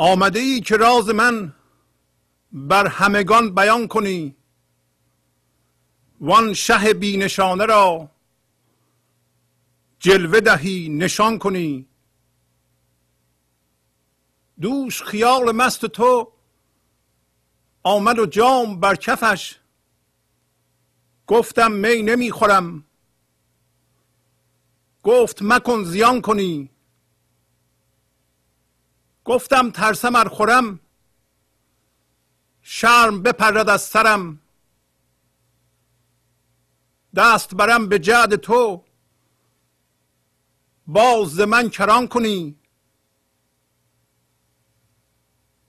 آمده ای که راز من بر همگان بیان کنی وان شه بی نشانه را جلوه دهی نشان کنی. دوش خیال مست تو آمد و جام بر کفش. گفتم می نمی‌خورم. گفت مکن زیان کنی. گفتم ترسم ار خورم. شرم بپرد از سرم. دست برم به جعد تو. باز من کران کنی.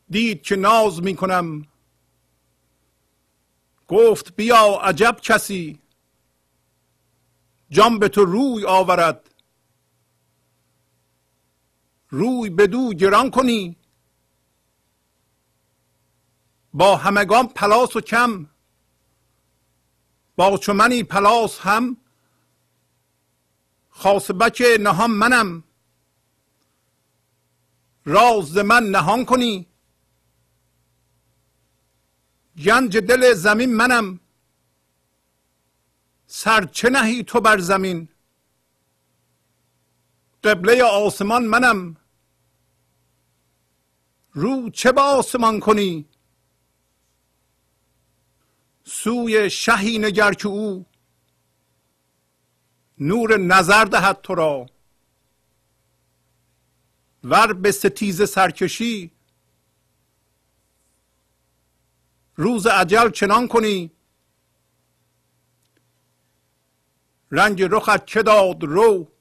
دید که ناز می کنم. گفت بیا عجب کسی. جان به تو روی آورد. روی بدو گران کنی. با همگان پلاس و کم. با چمنی پلاس هم خاصبک نهان منم. راز من نهان کنی. گنج دل زمین منم. سر چه نهی تو بر زمین؟ قبله آسمان منم. رو چه با آسمان کنی؟ سوی شهی نگر که او نور نظر دهد تو را. ور به ستیز سرکشی روز عجل چنان کنی. رنگ رخت چه داد رو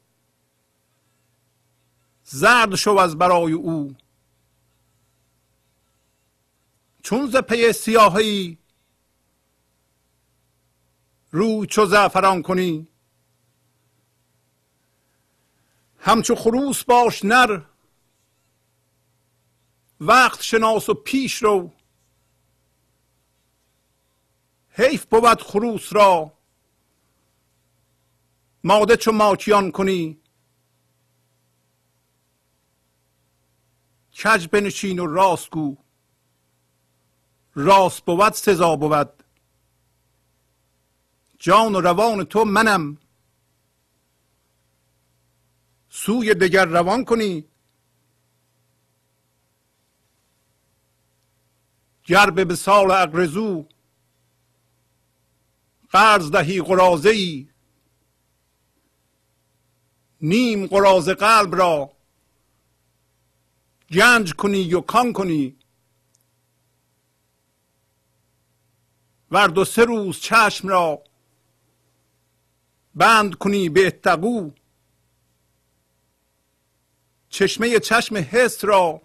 زرد شو از برای او. چون ز پی سیاهی رو چو زعفران کنی. همچو خروس باش نر. وقت شناس و پیش رو. حیف بود خروس را. ماده چو ماکیان کنی. کج بنشین و راست گو. راست بود سزا بود. جان و روان تو منم. سوی دگر روان کنی. گر به سال اقرزو قرض دهی قرازه ای نیم قرازه قلب را گنج کنی و کان کنی. ور دو سه روز چشم را بند کنی به اتقو چشمه چشم حس را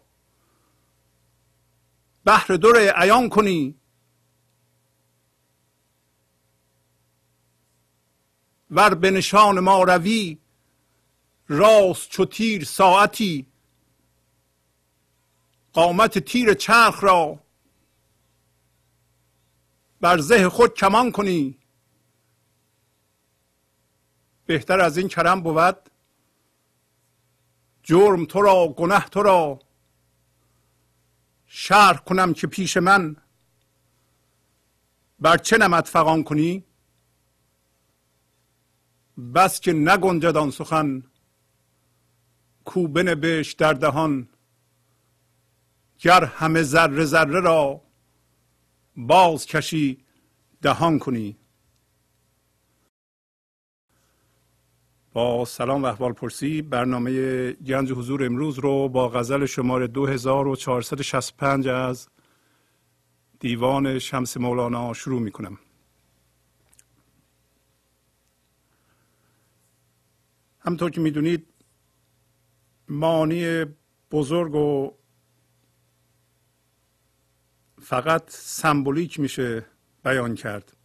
بحر دور عیان کنی. ور به نشان ما روی راست چو تیر ساعتی. قامت تیر چرخ را بر زه خود کمان کنی. بهتر از این کرم بود. جرم تو را گنه تو را شرح کنم که پیش من. بر چه نمت فقان کنی؟ بس که نگنجد آن سخن. کو بنبش در دهان. گر همه ذره ذره را باز کشی دهان کنی. با سلام و احوال پرسی. برنامه گنج حضور امروز رو با غزل شماره 2465 از دیوان شمس مولانا شروع می کنم همطور که می‌دونید مانی بزرگ و فقط سمبولیک میشه بیان کرد.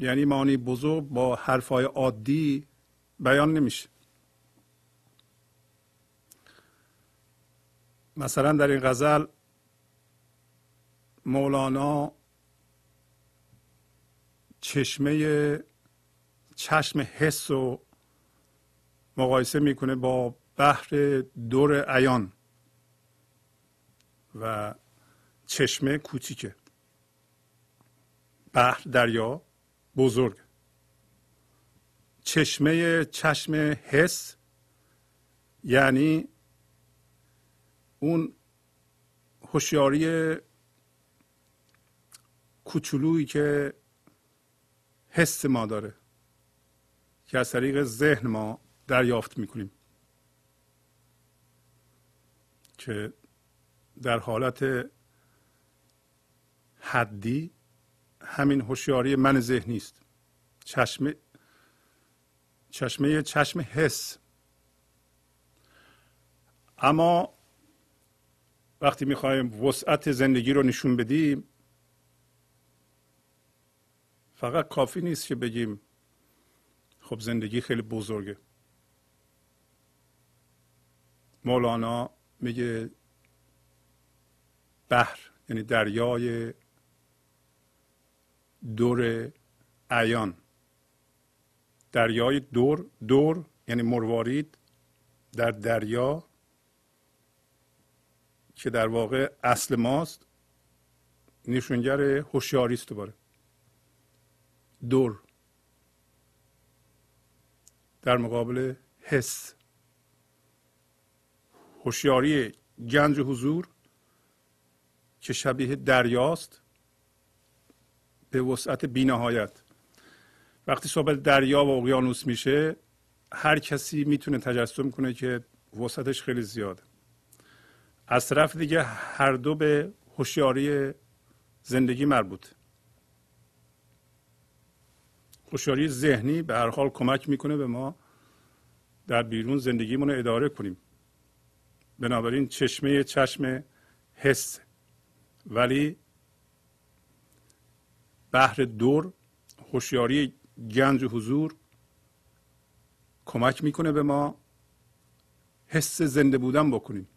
یعنی معنی بزرگ با حرفهای عادی بیان نمیشه. مثلا در این غزل مولانا چشمه چشم حس رو مقایسه می‌کنه با بحر دور عیان و چشمه کوچیکه. بحر دریا بزرگ. چشمه چشم حس یعنی اون هوشیاری کوچولویی که حس ما داره که از طریق ذهن ما دریافت می‌کنیم. که در حالت حدی همین هوشیاری من ذهنی است. چشم چشمه چشم حس. اما وقتی می‌خوایم وسعت زندگی رو نشون بدیم فقط کافی نیست که بگیم خب زندگی خیلی بزرگه. مولانا میگه بحر یعنی دریای دور عیان. دریای دور دور یعنی مروارید در دریا که در واقع اصل ماست نشونگر هوشیاری است دوباره. دور. در مقابل حس. هوشیاری گنج حضور که شبیه دریاست به وسعت بینهایت. وقتی صحبت دریا و اقیانوس میشه هر کسی می‌تونه تجسم کنه که وسعتش خیلی زیاده. از طرف دیگه هر دو به هوشیاری زندگی مربوط. هوشیاری ذهنی به هر حال کمک می‌کنه به ما در بیرون زندگیمون رو اداره کنیم. بنابراین چشمه چشم حس. ولی بحر دور هوشیاری گنج حضور کمک می‌کنه به ما حس زنده بودن بکنیم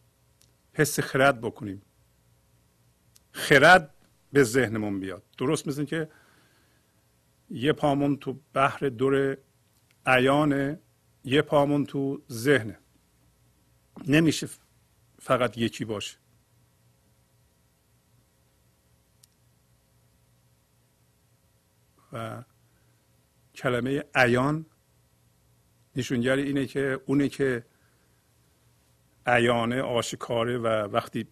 حس خرد بکنیم. خرد به ذهنمون بیاد. درست مثل که یه پامون تو بحر دور عیانه یه پامون تو ذهنه نمیشه فقط یکی باشه. و کلمه عیان. نشونگر اینه که اونه که عیانه آشکاره و وقتی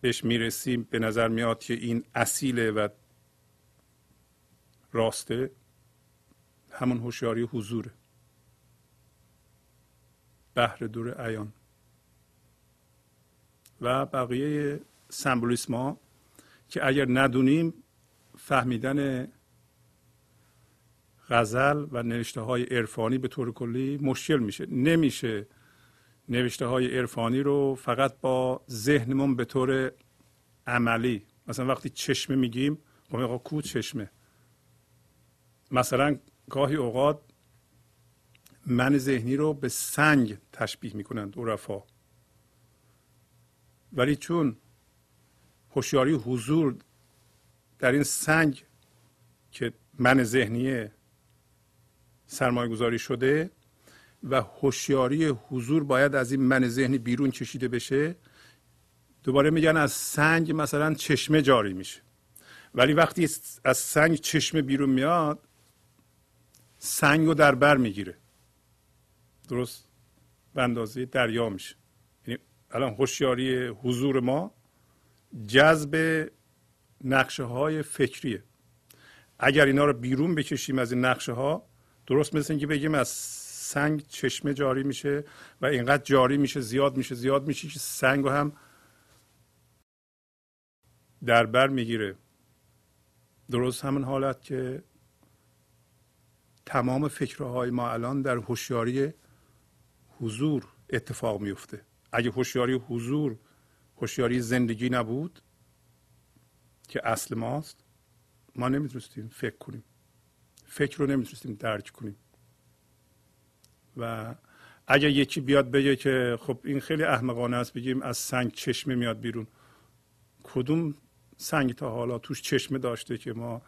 بهش می‌رسیم به نظر میاد که این اصیله و راسته همون هوشیاری حضوره. بحر دور عیان. و بقیه سمبولیسما که اگر ندونیم فهمیدن غزل و نوشته های عرفانی به طور کلی مشکل میشه. نمیشه نوشته های عرفانی رو فقط با ذهنمون به طور عملی مثلا وقتی چشمه میگیم خب کو چشمه؟ مثلا گاهی اوقات من ذهنی رو به سنگ تشبیه می‌کنند عرفا. ولی چون هوشیاری حضور در این سنگ که من ذهنیه سرمایه گذاری شده و هوشیاری حضور باید از این من ذهنی بیرون کشیده بشه. دوباره میگن از سنگ مثلا چشمه جاری میشه. ولی وقتی از سنگ چشمه بیرون میاد سنگ رو در بر می‌گیره. درست؟ به اندازه دریا میشه. یعنی الان هوشیاری حضور ما جذب نقشه های فکریه. اگر اینا رو بیرون بکشیم از این نقشه ها درست مثل اینکه بگیم از سنگ چشمه جاری میشه و اینقدر جاری میشه زیاد میشه زیاد میشه که سنگ رو هم در بر می‌گیره. درست همون حالت که تمام فکرهای ما الان در هوشیاری حضور اتفاق میفته اگه هوشیاری حضور هوشیاری زندگی نبود که اصل ماست ما نمی‌تونستیم فکر کنیم. فکر رو نمی‌تونستیم درک کنیم. و اگر یکی بیاد بگه که خب این خیلی احمقانه است بگیم از سنگ چشمه میاد بیرون. کدوم سنگ تا حالا توش چشمه داشته که ما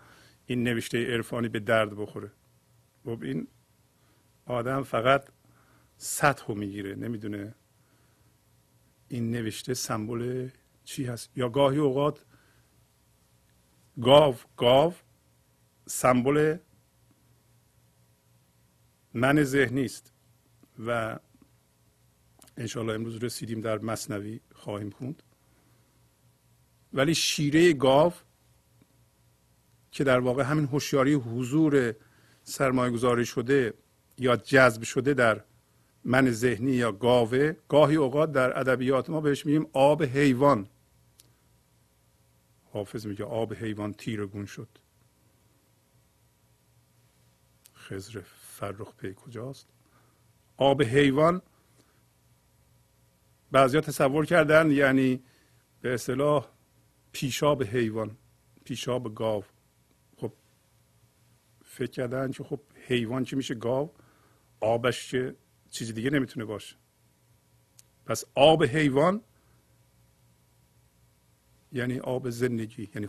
این نوشته عرفانی به درد بخوره؟ خب این آدم فقط سطح رو می‌گیره نمی‌دونه این نوشته سمبل چی هست. یا گاهی اوقات گاو گاو سمبل من ذهنی است و انشاءالله امروز رسیدیم در مصنوی خواهیم خوند. ولی شیره گاو که در واقع همین هوشیاری حضور سرمایه گذاری شده یا جذب شده در من ذهنی یا گاوه گاهی اوقات در ادبیات ما بهش میگیم آب حیوان. حافظ میگه آب حیوان تیرگون شد. خزر فرخ پی کجاست؟ آب حیوان بعضیا تصور کردن یعنی به اصطلاح پیشاب حیوان پیشاب گاو. خب فکر کردن که خب حیوان چی میشه؟ گاو. آبش که چیزی دیگه نمی‌تونه باشه. پس آب حیوان یعنی آب زندگی یعنی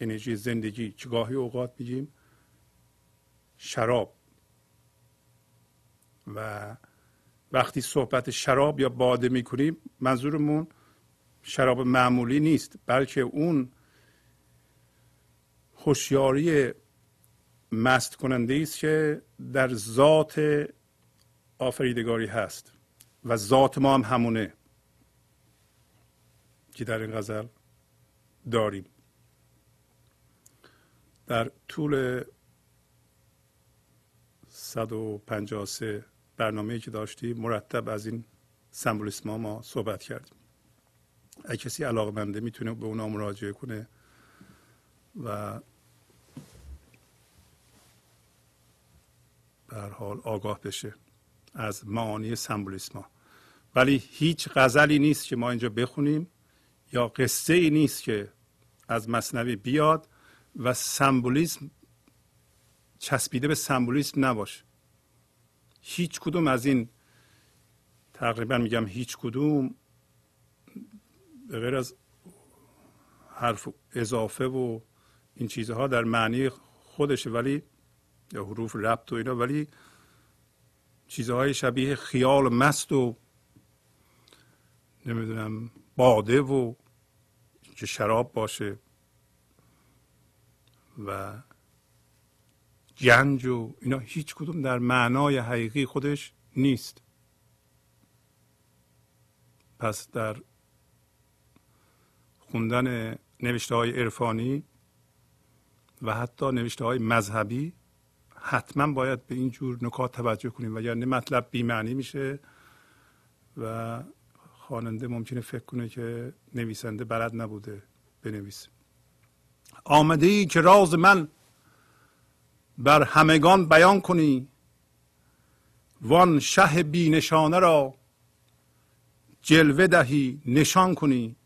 انرژی زندگی چه گاهی اوقات میگیم؟ شراب. و وقتی صحبت شراب یا باده می‌کنیم منظورمون شراب معمولی نیست بلکه اون هوشیاری مست کننده است که در ذات آفریدگاری هست و ذات ما هم همونه که در این غزل داریم. در طول 153 برنامه که داشتیم مرتب از این سمبولیسم ما صحبت کردیم. اگه کسی علاقه منده می‌تونه به اونا مراجعه کنه و به حال آگاه بشه از معانی سمبولیسما ولی هیچ غزلی نیست که ما اینجا بخونیم یا قصه ای نیست که از مصنوی بیاد و سمبولیسم چسبیده به سمبولیسم نباشه. هیچ کدوم از این تقریبا میگم هیچ کدوم به غیر از حرف اضافه و این چیزها در معنی خودشه ولی یا حروف ربط و اینا ولی چیزهای شبیه خیال مست و نمی‌دونم باده و که شراب باشه و گنج و اینا هیچ کدوم در معنای حقیقی خودش نیست. پس در خوندن نوشته های عرفانی و حتی نوشته های مذهبی حتما باید به این جور نکات توجه کنیم. و یعنی مطلب بیمعنی میشه و خواننده ممکنه فکر کنه که نویسنده بلد نبوده بنویسه. آمده ای که راز من بر همگان بیان کنی. وان شه بی نشانه را جلوه دهی نشان کنی.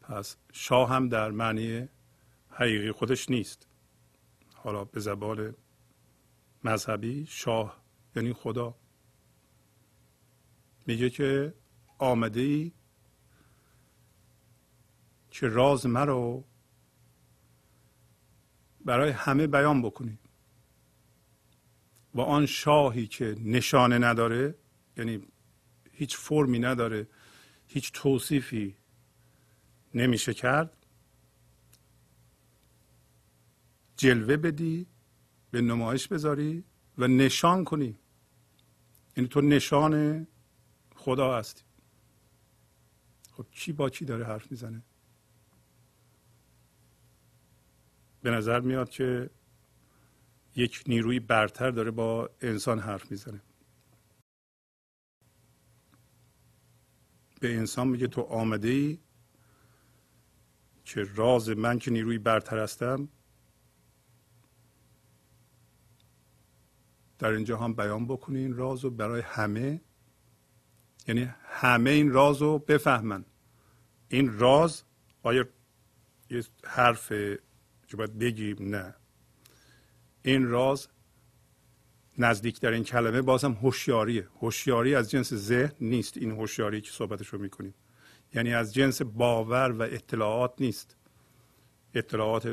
پس شاه هم در معنی حقیقی خودش نیست. حالا به زبان مذهبی شاه یعنی خدا. میگه که آمده ای که راز مرا برای همه بیان بکنی. و آن شاهی که نشانه نداره یعنی هیچ فرمی نداره هیچ توصیفی نمیشه کرد جلوه بدی به نمایش بذاری و نشان کنی. یعنی تو نشان خدا هستی. خب چی با چی داره حرف می‌زنه؟ به نظر میاد که یک نیروی برتر داره با انسان حرف می‌زنه. به انسان میگه تو آمده ای که راز من که نیروی برتر هستم در اینجا هم بیان بکنین راز رو برای همه. یعنی همه این راز رو بفهمن. این راز آیا یه حرف که باید بگیم نه. این راز نزدیک در این کلمه بازم هوشیاریه. هوشیاری از جنس ذهن نیست این هوشیاری که صحبتش رو می‌کنیم. یعنی از جنس باور و اطلاعات نیست. اطلاعات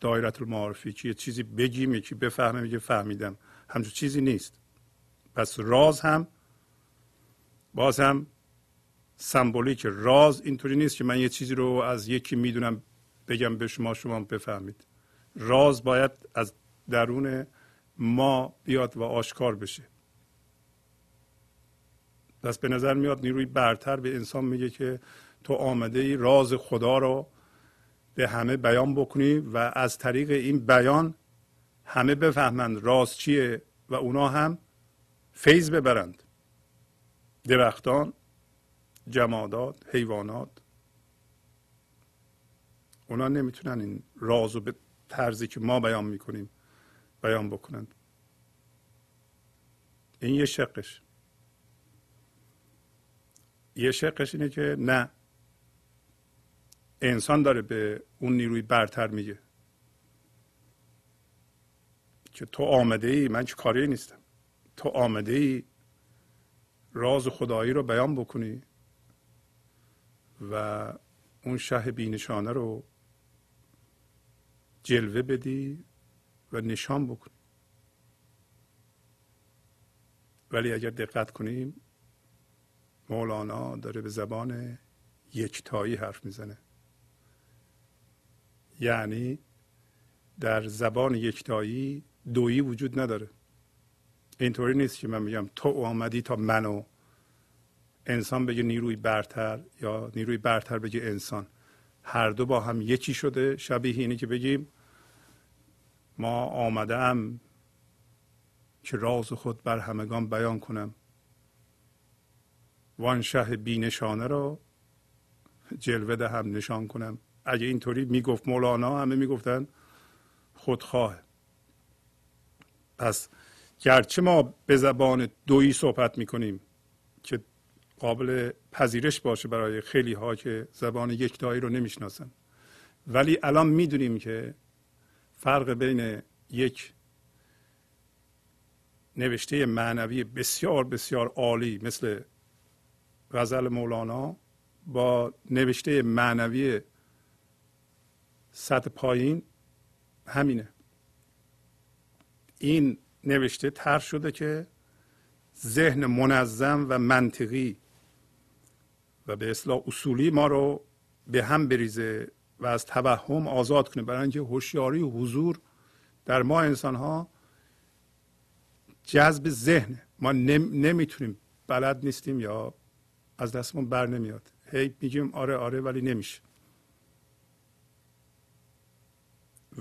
دایره المعارفی که یه چیزی بگیم یکی بفهمه میگه فهمیدم. همچون چیزی نیست. پس راز هم باز هم سمبولیک. راز اینطوری نیست که من یه چیزی رو از یکی می‌دونم بگم به شما شما بفهمید. راز باید از درون ما بیاد و آشکار بشه. پس به نظر میاد نیروی برتر به انسان میگه که تو آمده ای راز خدا رو به همه بیان بکنی و از طریق این بیان همه بفهمند راز چیه و اونا هم فیض ببرند. درختان جمادات حیوانات. اونا نمی‌تونن این راز رو به طرزی که ما بیان می‌کنیم بیان بکنند این یه شقش. یه شقش اینه که نه. انسان داره به اون نیروی برتر میگه. که تو آمده ای من چه کاری نیستم. تو آمده ای راز خدایی رو بیان بکنی و اون شه بینشانه رو جلوه بدی و نشان بکنی ولی اگر دقت کنیم مولانا داره به زبان یکتایی حرف می‌زنه. یعنی در زبان یکتایی دویی وجود نداره. اینطوری نیست که من میگم تو آمدی تا منو. انسان بگه نیروی برتر یا نیروی برتر بگه انسان. هر دو با هم یکی شده. شبیه اینه که بگیم ما آمدم که راز خود بر همگان بیان کنم. وان شه بینشانه را جلوه دهم نشان کنم. اگه اینطوری می‌گفت مولانا همه می‌گفتن خودخواه پس گرچه ما به زبان دویی صحبت می‌کنیم که قابل پذیرش باشه برای خیلی ها که زبان یکتایی رو نمی‌شناسن. ولی الان می‌دونیم که فرق بین یک نوشته معنوی بسیار بسیار عالی مثل غزل مولانا با نوشته معنوی سطح پایین همینه. این نوشته تر شده که ذهن منظم و منطقی و به اصلاح اصولی ما رو به هم بریزه و از توهم آزاد کنه. برای اینکه هوشیاری و حضور در ما انسان ها جذب ذهن ما نمی‌تونیم بلد نیستیم یا از دستمون بر نمیاد. هی میگیم آره آره ولی نمیشه.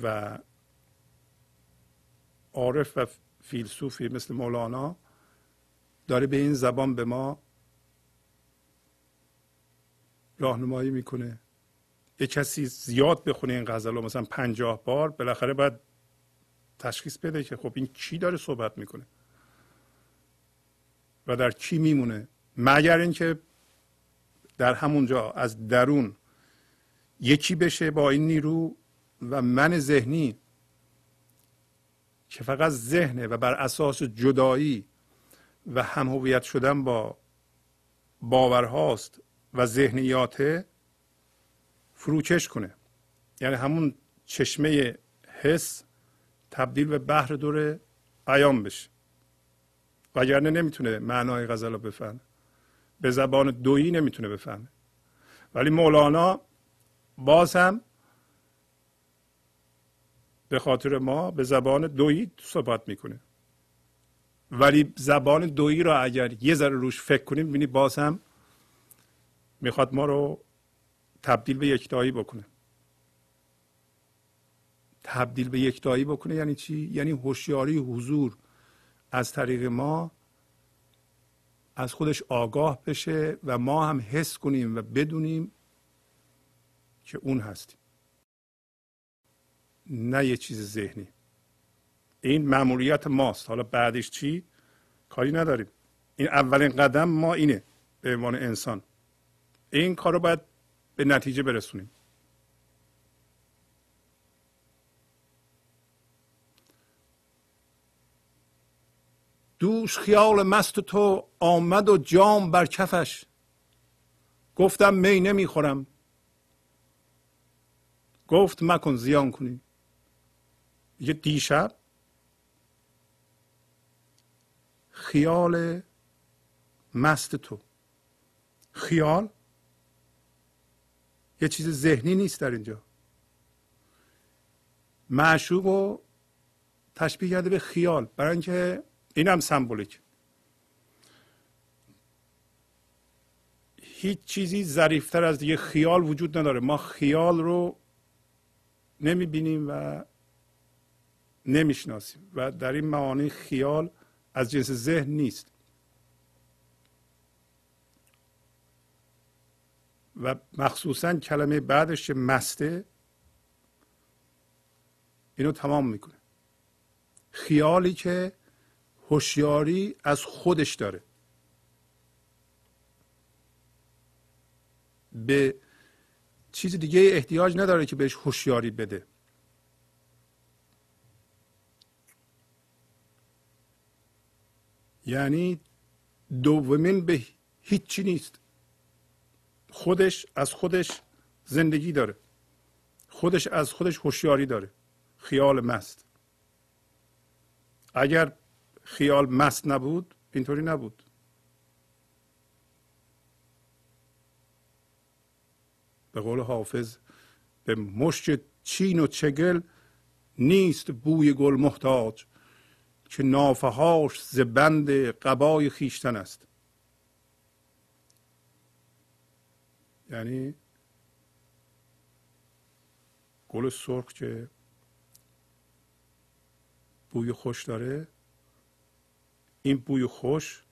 و عارف و فیلسوفی مثل مولانا داره به این زبان به ما راهنمایی می‌کنه. یه کسی زیاد بخونه این غزل رو مثلا پنجاه بار بالاخره باید تشخیص بده که خب این کی داره صحبت می‌کنه. و در کی میمونه؟ مگر اینکه در همونجا از درون یکی بشه با این نیرو و من ذهنی که فقط ذهنه و بر اساس جدایی و هم هویت شدن با باورهاست و ذهنیاته فروکش کنه. یعنی همون چشمه حس تبدیل به بحر دور بیان بشه. وگرنه نمی‌تونه معنای غزل رو بفهمه. به زبان دویی نمی‌تونه بفهمه. ولی مولانا باز هم به خاطر ما به زبان دویی صحبت می‌کنه. ولی زبان دویی را اگر یه ذره روش فکر کنیم ببینی باز هم می‌خواد ما رو تبدیل به یکتایی بکنه. تبدیل به یکتایی بکنه یعنی چی؟ یعنی هوشیاری حضور از طریق ما از خودش آگاه بشه و ما هم حس کنیم و بدونیم که اون هستیم. نه یه چیز ذهنی. این معمولیت ماست. حالا بعدش چی؟ کاری نداریم. این اولین قدم ما اینه به عنوان انسان. این کار رو باید به نتیجه برسونیم. دوش خیال مست تو آمد و جام بر کفش. گفتم می نمی‌خورم. گفت مکن زیان کنی. یه دیشب خیال مست تو. خیال یه چیز ذهنی نیست در اینجا. معشوق رو تشبیه کرده به خیال برای اینکه این هم سمبولیک. هیچ چیزی ظریفتر از یه خیال وجود نداره. ما خیال رو نمی بینیم و نمی‌شناسیم و در این معانی خیال از جنس ذهن نیست. و مخصوصا کلمه بعدش مسته اینو تمام می‌کنه. خیالی که هوشیاری از خودش داره. به چیز دیگه احتیاج نداره که بهش هوشیاری بده. یعنی دومین به هیچی نیست. خودش از خودش زندگی داره. خودش از خودش هوشیاری داره. خیال مست. اگر خیال مست نبود اینطوری نبود. به قول حافظ به مشت چین و چگل نیست بوی گل محتاج که نافهاش ز بند قبای خیشتن است. یعنی گل سرخ که بوی خوش داره این بوی خوش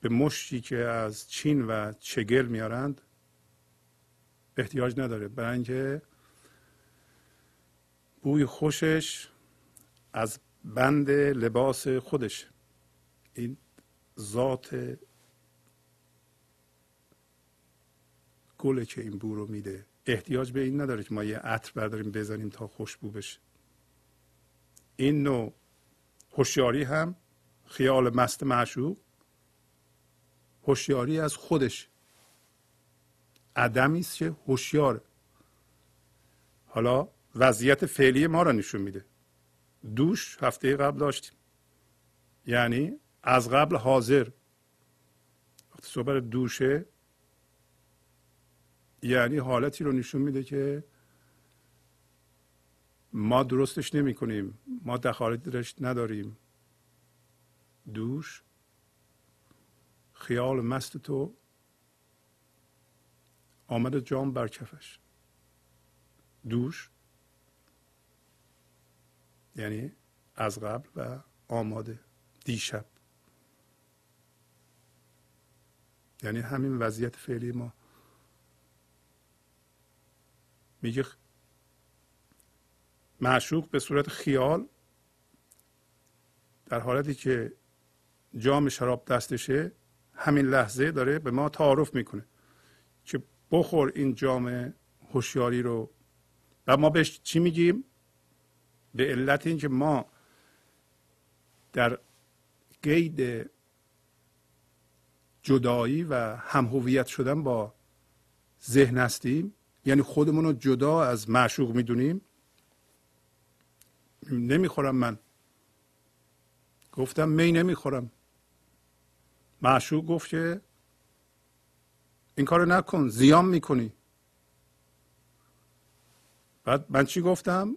به مشتی که از چین و چگل میارند احتیاج نداره. برای اینکه بوی خوشش از بند لباس خودش این ذات گله که این بو رو میده. احتیاج به این نداره که ما یه عطر برداریم بزنیم تا خوشبو بشه. این نوع هوشیاری هم خیال مست معشوق هوشیاری از خودش. عدمی است که هوشیار. حالا وضعیت فعلی ما را نشون میده. دوش هفته قبل داشتیم. یعنی از قبل حاضر. وقتی صحبت دوشه یعنی حالتی رو نشون میده که ما درستش نمی کنیم ما دخالت نداریم. دوش خیال مست تو آمد جام بر کفش. دوش یعنی از قبل و آماده دیشب. یعنی همین وضعیت فعلی ما. میگه معشوق به صورت خیال در حالتی که جام شراب دستشه همین لحظه داره به ما تعارف می‌کنه که بخور این جام هوشیاری رو. و ما بهش چی میگیم؟ به علت اینکه ما در قید جدایی و هم هویت شدن با ذهن هستیم. یعنی خودمون رو جدا از معشوق می‌دونیم. نمی‌خورم من. گفتم می نمی‌خورم. معشوق گفت که این کارو نکن زیان می‌کنی. بعد من چی گفتم؟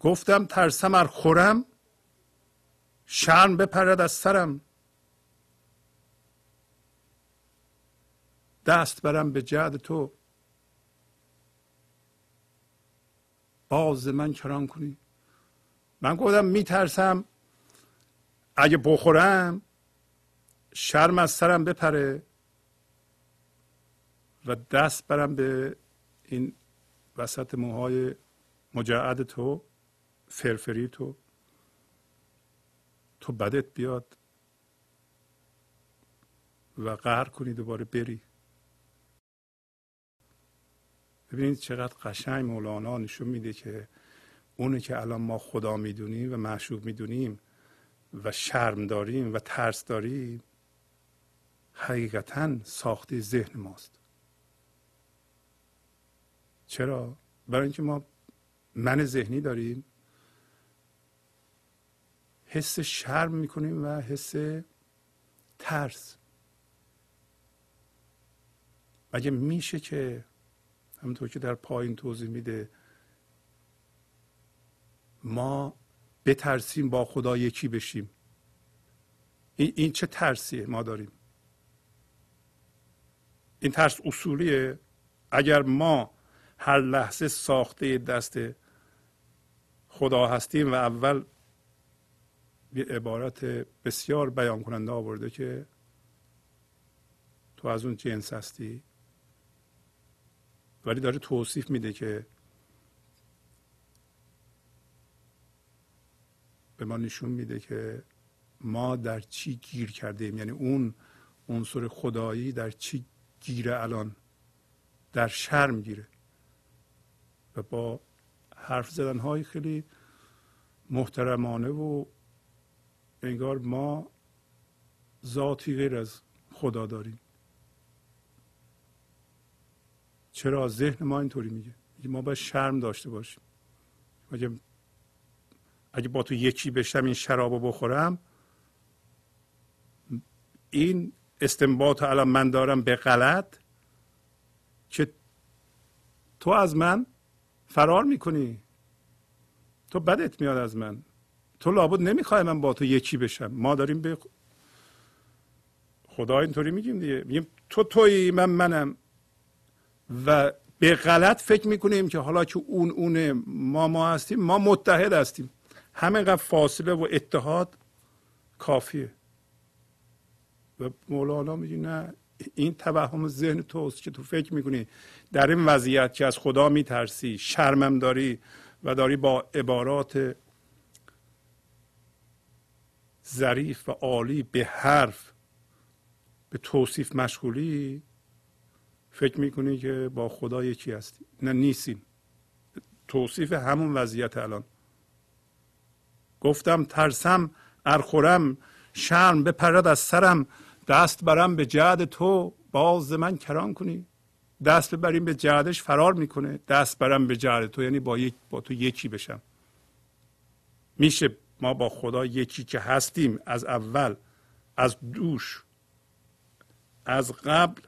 گفتم ترسم ار خورم شرم بپرد از سرم. دست برم به جد تو. باز من کران کنی؟ من گفتم میترسم. اگه بخورم شرم از سرم بپره و دست برم به این وسط موهای مجعد تو فرفری تو. تو بدت بیاد و قهر کنی دوباره بری. ببینید چقدر قشنگ مولانا نشون میده که اونی که الان ما خدا می‌دونیم و معشوق می‌دونیم و شرم داریم و ترس داریم حقیقتا ساخته ذهن ماست. چرا؟ برای اینکه ما من ذهنی داریم حس شرم می‌کنیم و حس ترس. مگه میشه که همونطور که در پایین توضیح میده ما بترسیم با خدا یکی بشیم. این, این چه ترسیه ما داریم؟ این ترس اصولیه؟ اگر ما هر لحظه ساخته دست خدا هستیم و اول یه عبارت بسیار بیان کننده آورده که تو از اون جنس هستی؟ ولی داره توصیف میده که به ما نشون میده که ما در چی گیر کردیم. یعنی اون عنصر خدایی در چی گیره الان؟ در شرم گیره. و با حرف زدن های خیلی محترمانه و انگار ما ذاتی غیر از خدا داریم. چرا ذهن ما اینطوری میگه؟ ما باید شرم داشته باشیم. اگه اگه با تو یکی بشم این شرابو بخورم؟ این استنباط الان من دارم به غلط؟ که تو از من فرار می‌کنی. تو بدت میاد از من. تو لابد نمی‌خوای من با تو یکی بشم. ما داریم به خدا اینطوری میگیم دیگه. میگیم تو تویی من منم. و به غلط فکر می‌کنیم که حالا که اون اونه ما ما هستیم ما متحد هستیم. همینقدر فاصله و اتحاد کافیه. و مولانا میگه نه این توهم ذهن توست که تو فکر می‌کنی. در این وضعیت که از خدا میترسی شرمم داری و داری با عبارات ظریف و عالی به حرف به توصیف مشغولی فکر می‌کنی که با خدا یکی هستی؟ نه نیستیم. توصیف همون وضعیت الان. گفتم ترسم ارخورم شرم بپرد از سرم دست برم به جعد تو باز من کران کنی. دست ببریم به جعدش فرار می‌کنه. دست برم به جعد تو یعنی با, یک با تو یکی بشم. میشه ما با خدا یکی که هستیم از اول از دوش از قبل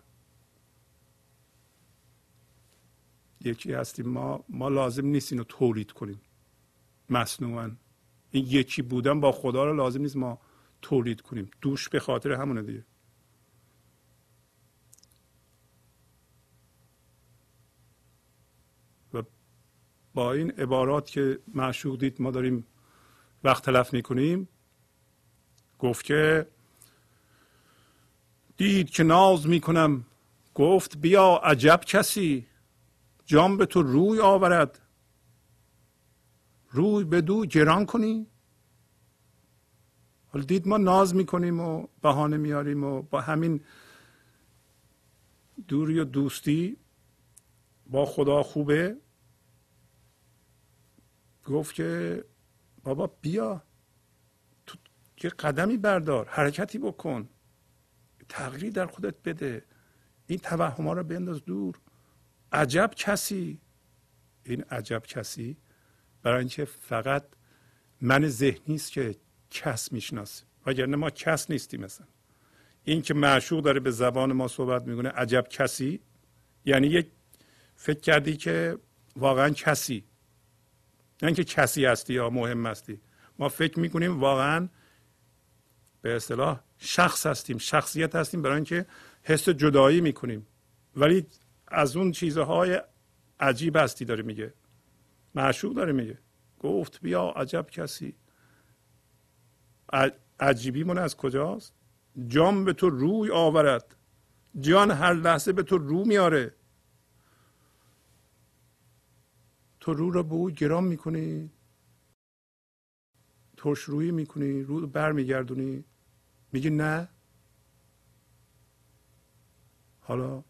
یکی هستیم. ما ما لازم نیست اینو تولید کنیم. مصنوعا. این یکی بودن با خدا رو لازم نیست ما تولید کنیم. دوش به خاطر همونه دیگه. و با این عبارات که معشوق دید ما داریم وقت تلف می‌کنیم. گفت که دید که ناز می‌کنم. گفت بیا عجب کسی. جام به تو روی آورد. روی به دو گران کنی. حالا دید ما ناز می‌کنیم و بهانه میاریم و با همین دوری و دوستی با خدا خوبه. گفت که بابا بیا. تو یه قدمی بردار حرکتی بکن. تغییری در خودت بده. این توهم ها رو بنداز دور. عجب کسی این عجب کسی برای اینکه فقط من ذهنی است که کس می‌شناسه. وگرنه ما کس نیستیم مثلا این که معشوق داره به زبان ما صحبت می‌کنه عجب کسی یعنی یک فکر کردی که واقعا کسی. نه اینکه کسی هستی یا مهم هستی. ما فکر می‌کنیم واقعا به اصطلاح شخص هستیم شخصیت هستیم برای اینکه حس جدایی می‌کنیم. ولی از اون چیزهای عجیب هستی داره میگه. معشوق داره میگه. گفت بیا عجب کسی. عجیبیمون از کجاست؟ جام به تو روی آورد. جان هر لحظه به تو رو میاره. تو رو رو به او گرام می‌کنی. ترش روی می‌کنی. رو برمیگردونی. میگی نه. حالا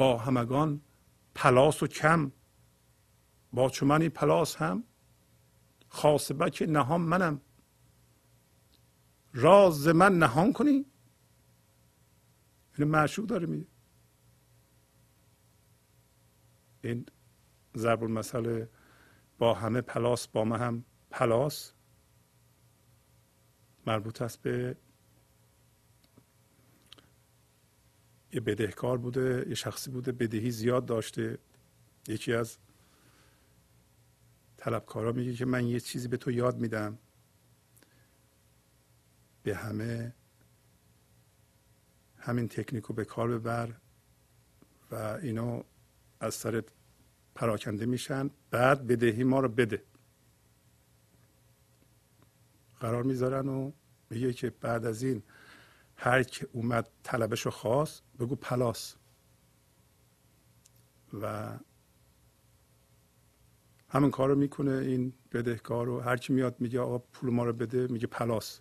با همگان پلاس و کم. با چمنی پلاس هم خاصبه که نهان منم. راز من نهان کنی. اینو معشوق داره میگه این ضرب المثل با همه پلاس با ما هم پلاس مربوط است به یه بدهکار بوده یه شخصی بوده بدهی زیاد داشته. یکی از طلبکارا میگه که من یه چیزی به تو یاد میدم. به همه همین تکنیک رو به کار ببر و اینو از سر پراکنده میشن. بعد بدهی ما رو بده. قرار می‌ذارن و میگه که بعد از این هر که اومد طلبش رو خواست بگو پلاس. و همین کار رو می‌کنه این بدهکار رو. هر کی میاد میگه آقا پول ما رو بده میگه پلاس.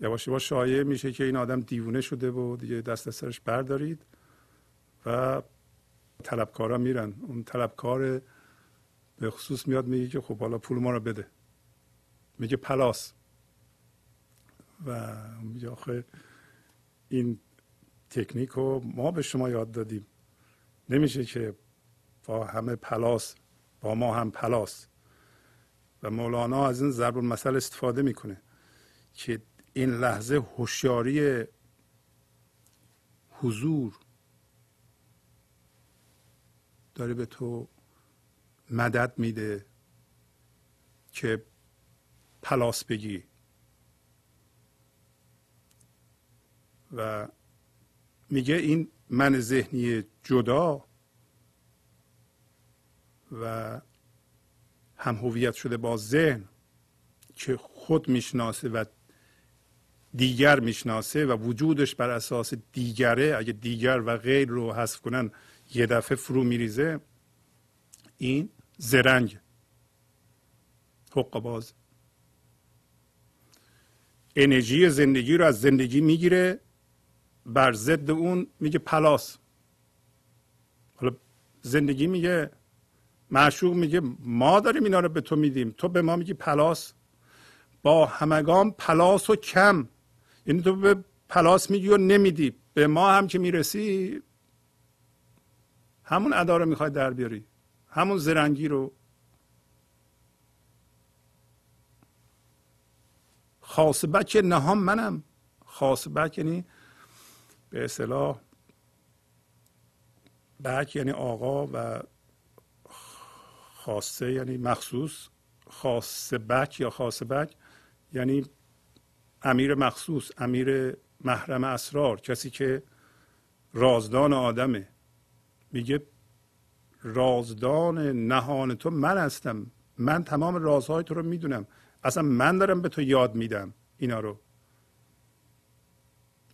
یواش یواش شایع میشه که این آدم دیوونه شده و دیگه دست سرش بردارید و طلبکارا میرن. اون طلبکار به خصوص میاد میگه که خب حالا پول ما رو بده. میگه پلاس. و میگه آخه این تکنیک رو ما به شما یاد دادیم. نمیشه که با همه پلاس با ما هم پلاس. و مولانا از این ضرب المثل استفاده می‌کنه که این لحظه هوشیاری حضور داره به تو مدد میده که پلاس بگی. و میگه این من ذهنی جدا و هم هویت شده با ذهن که خود می‌شناسه و دیگر می‌شناسه و وجودش بر اساس دیگره اگه دیگر و غیر رو حذف کنن یه دفعه فرو میریزه. این زرنگ حق باز. انرژی زندگی رو از زندگی می‌گیره. بر ضد اون میگه پلاس. حالا زندگی میگه معشوق میگه ما داریم اینا رو به تو میدیم. تو به ما میگی پلاس. با همگان پلاس و کم. یعنی تو به پلاس میگی و نمیدی. به ما هم که می‌رسی همون ادا رو می‌خوای در بیاری. همون زرنگی رو. خاصبک نهان منم. خاصبک یعنی به اصطلاح بک یعنی آقا و خاصه یعنی مخصوص خاصه بک یا خاصه بک یعنی امیر مخصوص امیر محرم اسرار کسی که رازدان آدمه. میگه رازدان نهان تو من هستم. من تمام رازهای تو رو می‌دونم. اصلا من دارم به تو یاد میدم اینا رو.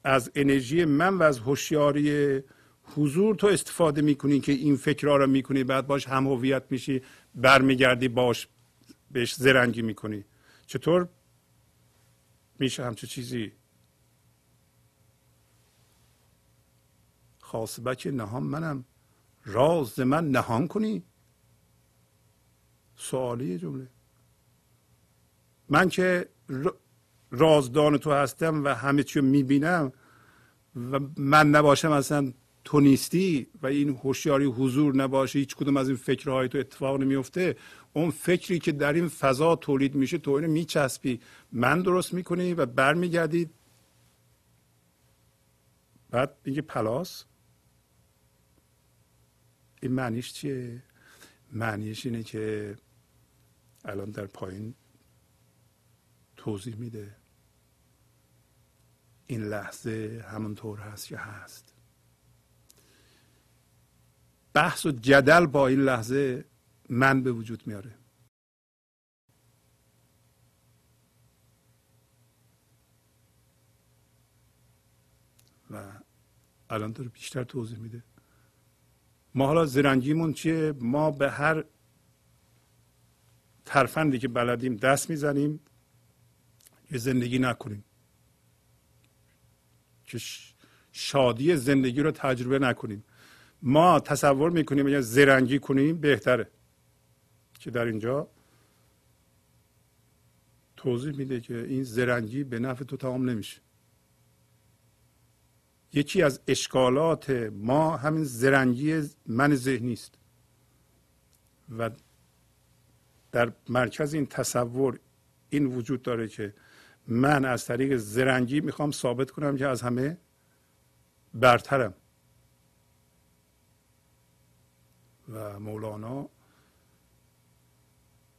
از انرژی من و از هوشیاری حضور تو استفاده می‌کنی که این فکرها رو می‌کنی بعد باش هم هویت میشی برمیگردی باش بهش زرنگی می‌کنی. چطور میشه همچه چیزی؟ خاصبک نهان منم. راز من نهان کنی. سوالی جمله. من که رازدان تو هستم و همه چی رو می‌بینم و من نباشم اصلا تو نیستی و این هوشیاری حضور نباشه هیچ کدوم از این فکرهای تو اتفاق نمیفته اون فکری که در این فضا تولید میشه تو اینو میچسبی. من درست می‌کنی و برمیگردی. بعد میگه پلاس. این معنیش چیه؟ معنیش اینه که الان در پایین توضیح میده. این لحظه همونطور هست یا هست. بحث و جدل با این لحظه من به وجود میاره. و الان داره بیشتر توضیح میده. ما حالا زرنگیمون چیه؟ ما به هر ترفندی که بلدیم دست می‌زنیم یه زندگی نکنیم. که شادی زندگی رو تجربه نکنیم. ما تصور می‌کنیم یا زرنگی کنیم بهتره. که در اینجا توضیح میده که این زرنگی به نفع تو تمام نمیشه. یکی از اشکالات ما همین زرنگی من ذهنی است. و در مرکز این تصور این وجود داره که من از طریق زرنگی می‌خوام ثابت کنم که از همه برترم. و مولانا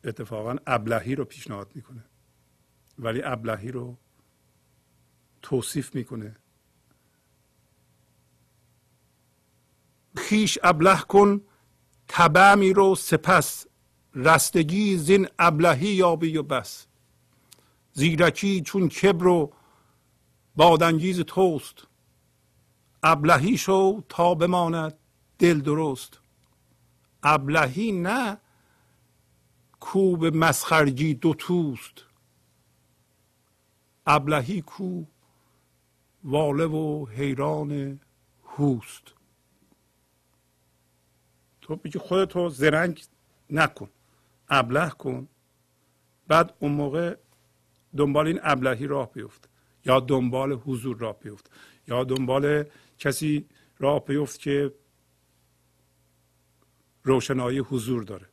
اتفاقا ابلهی رو پیشنهاد می‌کنه. ولی ابلهی رو توصیف می‌کنه. خیش ابله کن تبع می رو سپس. رستگی زین ابلهی یابی و بس. زیرکی چون کبر و بادانگیز توست. ابلهی شو تا بماند دل درست. ابلهی نه کوب مسخرگی دو توست. ابلهی کو واله و حیران هوست. تو بگی خودتو زرنگ نکن ابله کن. بعد اون موقع دنبال این ابلهی راه بیفت. یا دنبال حضور راه بیفت. یا دنبال کسی راه بیفت که روشنایی حضور داره.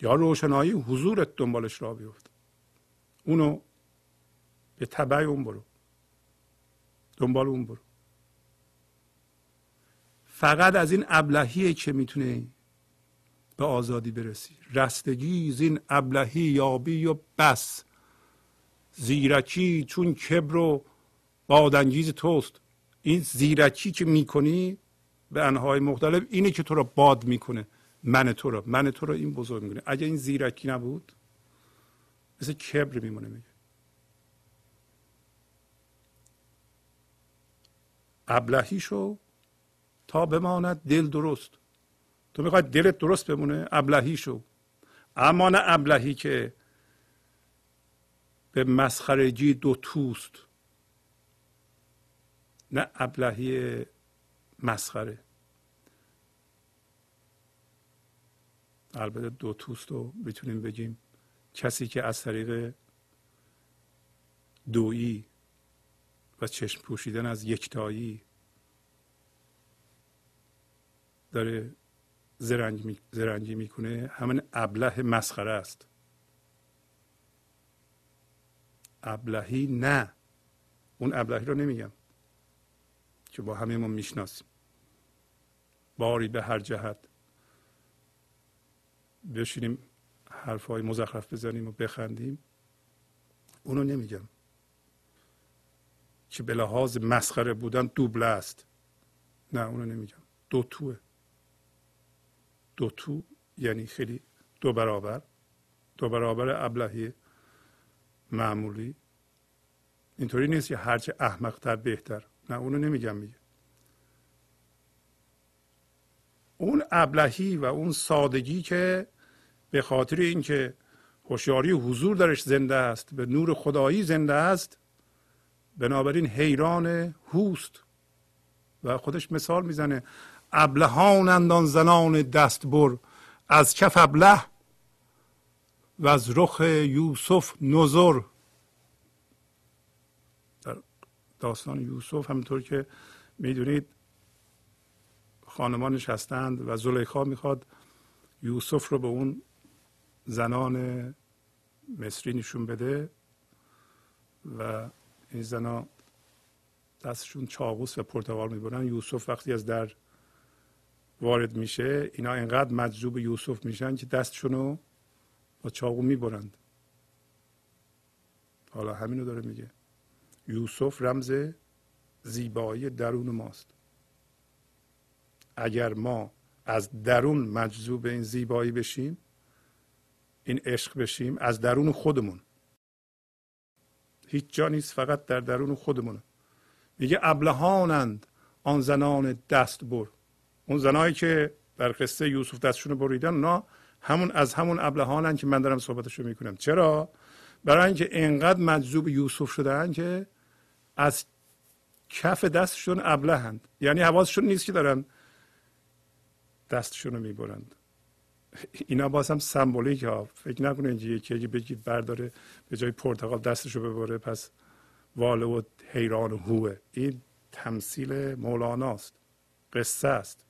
یا روشنایی حضورت دنبالش راه بیفت. اونو به تبع اون برو. دنبال اون برو. فقط از این ابلهیه که می‌تونه به آزادی برسی. رستگی زین ابلهی یابی و بس. زیرکی چون کبر و بادانگیز توست. این زیرکی که می‌کنی به انهای مختلف اینه که تو رو باد می‌کنه. من تو رو من تو رو این بزرگ می‌کنه. اگه این زیرکی نبود مثل کبر میمونه میگه. ابلهی شو تا بماند دل درست. تو می‌خوای دلت درست بمونه ابلهی شو. اما نه ابلهی که به مسخرگی دو توست. نه ابلهی مسخره. البته دو توست رو می‌تونیم بگیم. کسی که از طریق دویی و چشم پوشیدن از یکتایی داره زرنگ زرنگی می‌کنه همین ابله مسخره است. ابلهی نه. اون ابلهی رو نمیگم. که با همه ما می‌شناسیم. باری به هر جهت. بشینیم حرفهای مزخرف بزنیم و بخندیم. اونو نمیگم. که به لحاظ مسخره بودن دوبله است. نه اونو نمیگم. دو توه. دو تو یعنی خیلی دو برابر. دو برابر ابلهی معمولی. اینطوری نیست که هرچه احمقتر بهتر. نه اونو نمیگم میگه. اون ابلهی و اون سادگی که به خاطر اینکه هوشیاری حضور درش زنده است به نور خدایی زنده است بنابراین حیران هوست. و خودش مثال می‌زنه. ابلهانند آن زنان دست بر. از کف ابله و از رخ یوسف نظر در داستان یوسف همینطور که می‌دونید خانمانش هستند و زلیخا می‌خواد یوسف رو به اون زنان مصری نشون بده و این زنا دستشون چاقوس و پرتغال می‌برن. یوسف وقتی از در وارد میشه اینا اینقدر مجذوب یوسف میشن که دستشونو با چاقو می‌برند. حالا همینو داره میگه. یوسف رمز زیبایی درون ماست. اگر ما از درون مجذوب این زیبایی بشیم این عشق بشیم از درون خودمون. هیچ جا نیست فقط در درون خودمون میگه ابلهانند آن زنان دست بر اون زنایی که در قصه یوسف دستشون بریدن اونا همون از همون ابلهانن که من دارم صحبتشو می‌کنم. چرا؟ برای اینکه انقدر مجذوب یوسف شدن که از کف دستشون ابلهند یعنی حواسشون نیست که دارن دستشون رو می‌برند. اینا باز هم سمبولیک ها. فکر نکنه اینجا یکی اگه بگید برداره به جای پرتقال دستش رو ببره پس واله و حیران و هوه. این تمثیل مولاناست. قصه است.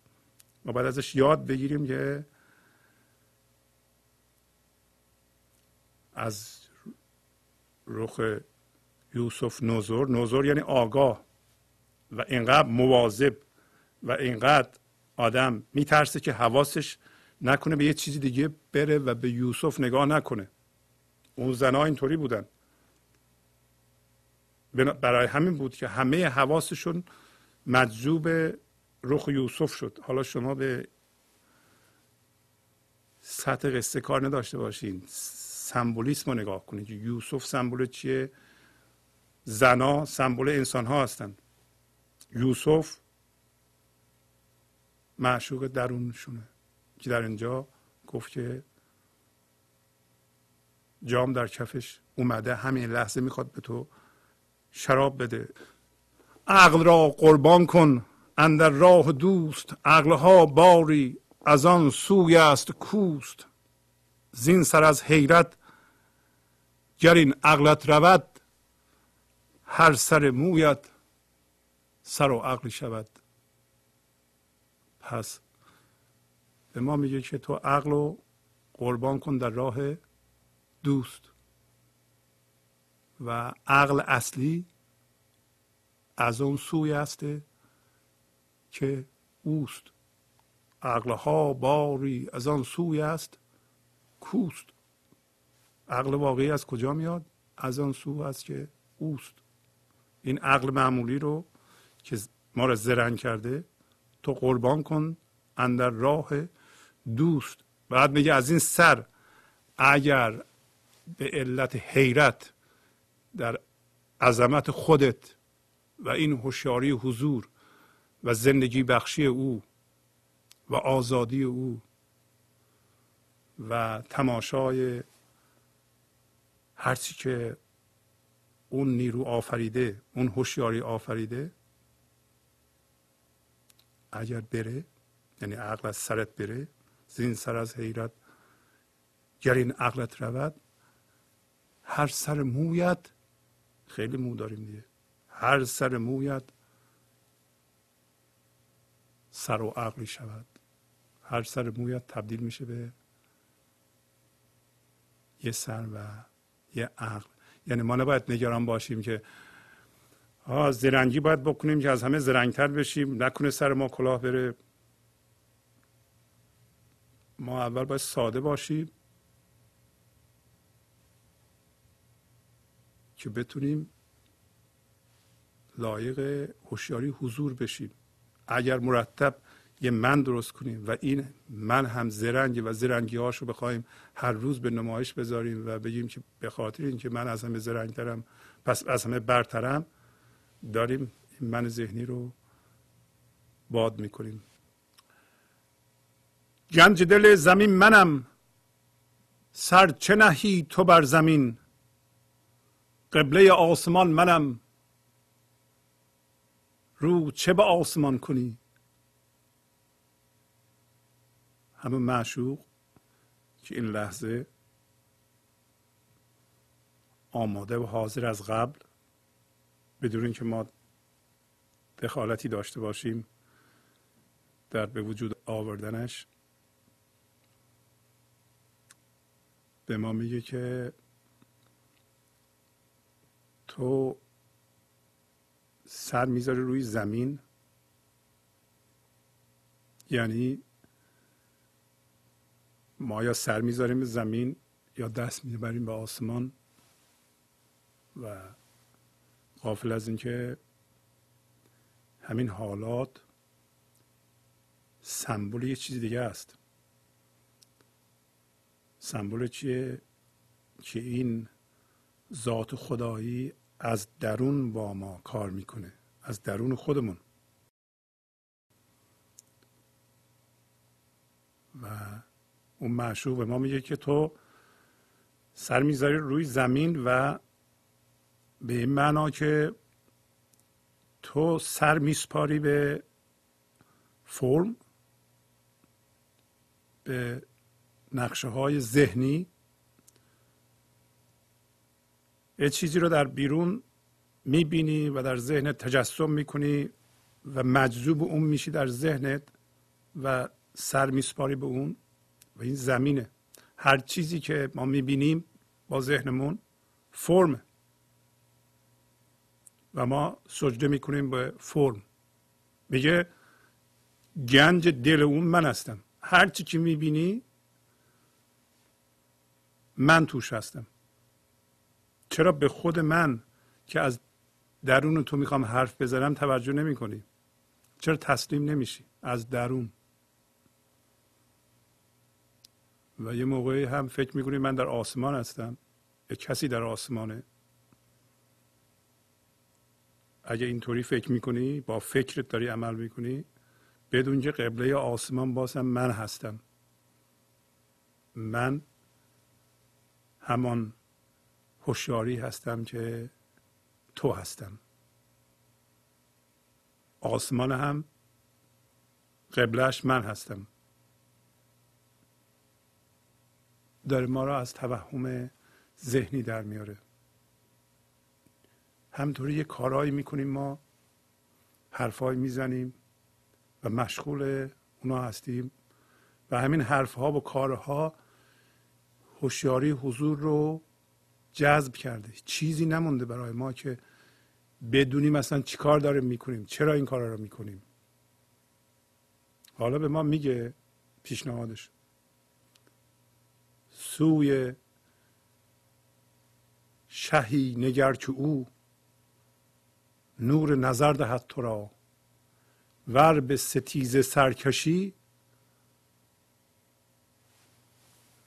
ما باید ازش یاد بگیریم که از رخ یوسف نوزور نوزور یعنی آگاه و اینقدر مواظب و اینقدر آدم میترسه که حواسش نکنه به یه چیزی دیگه بره و به یوسف نگاه نکنه. اون زنها اینطوری بودن. برای همین بود که همه حواسشون مجذوب رخ یوسف شد. حالا شما به سطح قصه کار نداشته باشین. سمبولیسم رو نگاه کنید. یوسف سمبول چیه؟ زنا سمبول انسان ها هستند یوسف معشوق درونشونه. که در اینجا؟ گفت که جام در کفش اومده همین لحظه می‌خواد به تو شراب بده. عقل را قربان کن. اندر راه دوست عقلها باری از آن سوی است کوست. زین سر از حیرت گر این عقلت رود هر سر مویت سر و عقلی شود. پس به ما میگه که تو عقل رو قربان کن در راه دوست. و عقل اصلی از اون سوی است که اوست. عقلها باری از آن سوی است. کوست. عقل واقعی از کجا میاد؟ از آن سو است که اوست. این عقل معمولی رو که ما را زرنگ کرده تو قربان کن اندر راه دوست. بعد میگه از این سر اگر به علت حیرت در عظمت خودت و این هوشیاری حضور و زندگی بخشی او و آزادی او و تماشای هرچی که اون نیرو آفریده اون هوشیاری آفریده اگر بره یعنی عقل از سرت بره زین سر از حیرت گر این عقلت رود هر سر مویت خیلی مو داریم دیگه هر سر مویت سر و عقلی شود. هر سر مویت تبدیل میشه به یه سر و یه عقل. یعنی ما نباید نگران باشیم که آه زرنگی باید بکنیم که از همه زرنگتر بشیم. نکنه سر ما کلاه بره. ما اول باید ساده باشیم که بتونیم لایق هوشیاری حضور بشیم. اگر مرتب یه من درست کنیم و این من هم زرنگ و زرنگی هاشو بخوایم هر روز به نمایش بذاریم و بگیم که به خاطر اینکه من از همه زرنگترم پس از همه برترم داریم این من ذهنی رو باد می‌کنیم. گنج دل زمین منم سر چه نهی تو بر زمین؟ قبله آسمان منم رو چه به آسمان کنی؟ همه معشوق که این لحظه آماده و حاضر از قبل بدون اینکه ما دخالتی داشته باشیم در به وجود آوردنش به ما میگه که تو سر می‌ذاری روی زمین. یعنی ما یا سر می‌ذاریم زمین یا دست می‌بریم به آسمان و غافل از اینکه همین حالات سمبل یه چیز دیگه است. سمبل چیه؟ که این ذات خدایی از درون با ما کار می‌کنه از درون خودمون. و اون معشوق به ما میگه که تو سر می‌ذاری روی زمین و به این معنا که تو سر میسپاری به فرم به نقشه های ذهنی یه چیزی رو در بیرون می‌بینی و در ذهنت تجسم می‌کنی و مجذوب اون میشی در ذهنت و سر میسپاری به اون و این زمینه. هر چیزی که ما می‌بینیم با ذهنمون فرم و ما سجده می‌کنیم به فرم. میگه گنج دل اون من هستم. هر چی که می‌بینی من توش هستم. چرا به خود من که از درون تو می‌خوام حرف بزنم توجه نمی کنی چرا تسلیم نمیشی از درون؟ و یه موقعی هم فکر می‌کنی من در آسمان هستم یه کسی در آسمانه. اگه اینطوری فکر می‌کنی با فکرت داری عمل می‌کنی بدون که قبله آسمان باسم من هستم. من همان هوشیاری هستم که تو هستم. آسمان هم قبلش من هستم. داره ما را از توهم ذهنی در میاره. همطوری یه کارهایی می‌کنیم ما حرفهایی می‌زنیم و مشغول اونا هستیم و همین حرفها و کارها هوشیاری حضور رو جذب کرده. چیزی نمونده برای ما که بدونیم مثلا چیکار داریم می‌کنیم چرا این کارا رو می‌کنیم. حالا به ما میگه پیشنهادش. سوی شهی نگر که او نور نظر دهد تو را. ور به ستیز سرکشی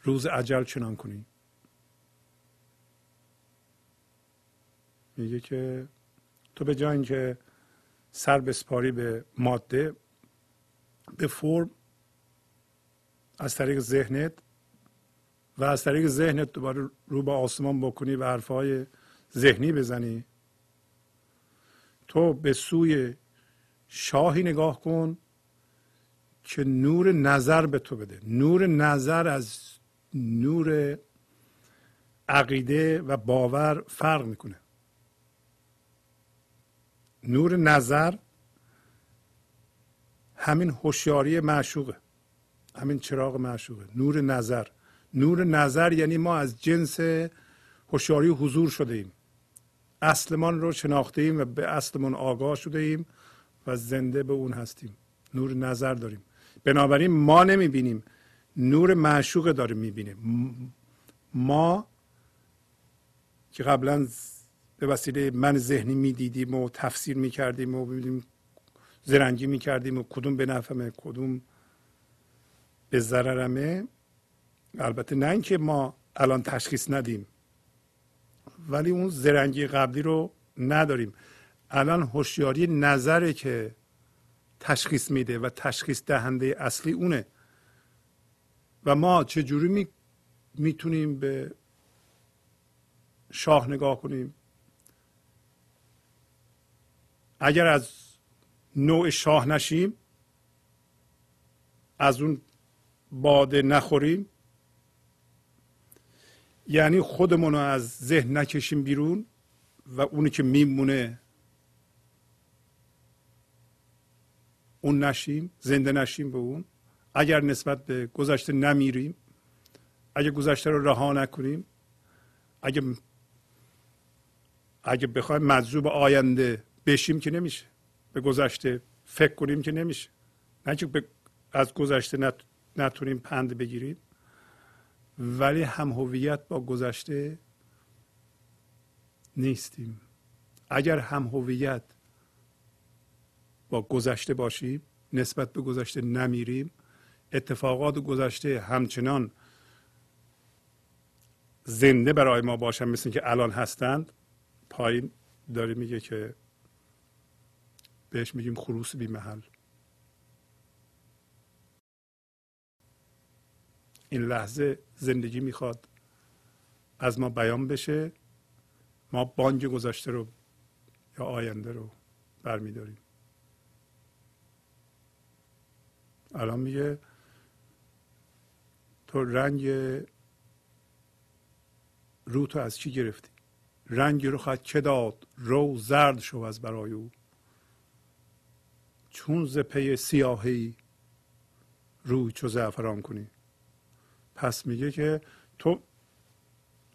روز عجل چنان کنی. میگه که تو به جای اینکه سر بسپاری به ماده به فرم از طریق ذهنت و از طریق ذهنت دوباره رو به آسمان بکنی و حرفهای ذهنی بزنی. تو به سوی شاهی نگاه کن که نور نظر به تو بده. نور نظر از نور عقیده و باور فرق می‌کنه. نور نظر همین هوشیاری معشوقه. همین چراغ معشوقه. نور نظر. نور نظر یعنی ما از جنس هوشیاری حضور شده ایم. اصلمان رو شناخته ایم و به اصلمان آگاه شده ایم و زنده به اون هستیم. نور نظر داریم. بنابراین ما نمی‌بینیم. نور معشوق داریم می‌بینیم. ما که قبلا به وسیله من ذهنی می‌دیدیم و تفسیر می‌کردیم و ببینیم زرنگی می‌کردیم و کدوم به نفعمه کدوم به ضررمه. البته نه اینکه ما الان تشخیص ندیم ولی اون زرنگی قبلی رو نداریم. الان هوشیاری نظره که تشخیص میده و تشخیص دهنده اصلی اونه. و ما چجوری می می‌تونیم به شاه نگاه کنیم؟ اگر از نوع شاه نشیم از اون باده نخوریم. یعنی خودمون رو از ذهن نکشیم بیرون و اونی که میمونه اون نشیم زنده نشیم به اون. اگر نسبت به گذشته نمیریم اگر گذشته رو رها نکنیم اگه اگه بخوایم مجذوب آینده بشیم که نمیشه. به گذشته فکر کنیم که نمیشه. نه که از گذشته نتونیم پند بگیریم ولی هم هویت با گذشته نیستیم. اگر هم هویت با گذشته باشیم نسبت به گذشته نمیریم اتفاقات گذشته همچنان زنده برای ما باشن مثل که الان هستند پایین داره میگه که بهش میگیم خروس بی محل این لحظه زندگی می‌خواد از ما بیان بشه ما بانگ گذشته رو یا آینده رو برمیداریم. الان میگه تو رنگ رو تو از چی گرفتی؟ رنگ رو خواهد چه داد؟ رو زرد شو از برای او. چون ز پی سیاهی روی چو زعفران کنی. پس میگه که تو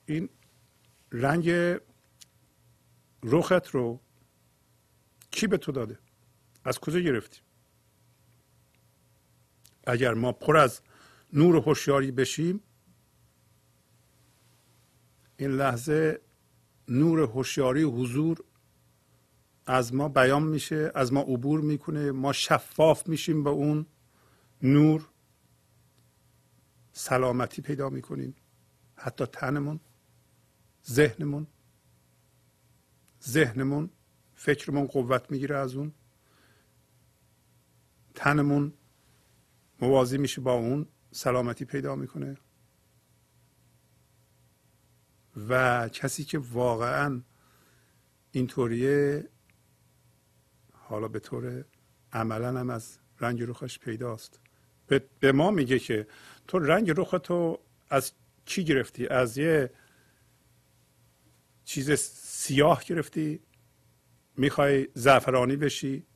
این رنگ رخت رو کی به تو داده؟ از کجا گرفتی؟ اگر ما پر از نور هوشیاری بشیم این لحظه نور هوشیاری حضور از ما بیان میشه از ما عبور می‌کنه. ما شفاف میشیم به اون نور. سلامتی پیدا می‌کنیم. حتی تنمون ذهنمون. ذهنمون فکرمون قوت می‌گیره از اون. تنمون موازی میشه با اون. سلامتی پیدا می‌کنه. و کسی که واقعا اینطوریه حالا به طور عملا هم از رنگ روخش پیداست. به ما میگه که تو رنگ تو از چی گرفتی؟ از یه چیز سیاه گرفتی؟ می‌خوای زعفرانی بشی؟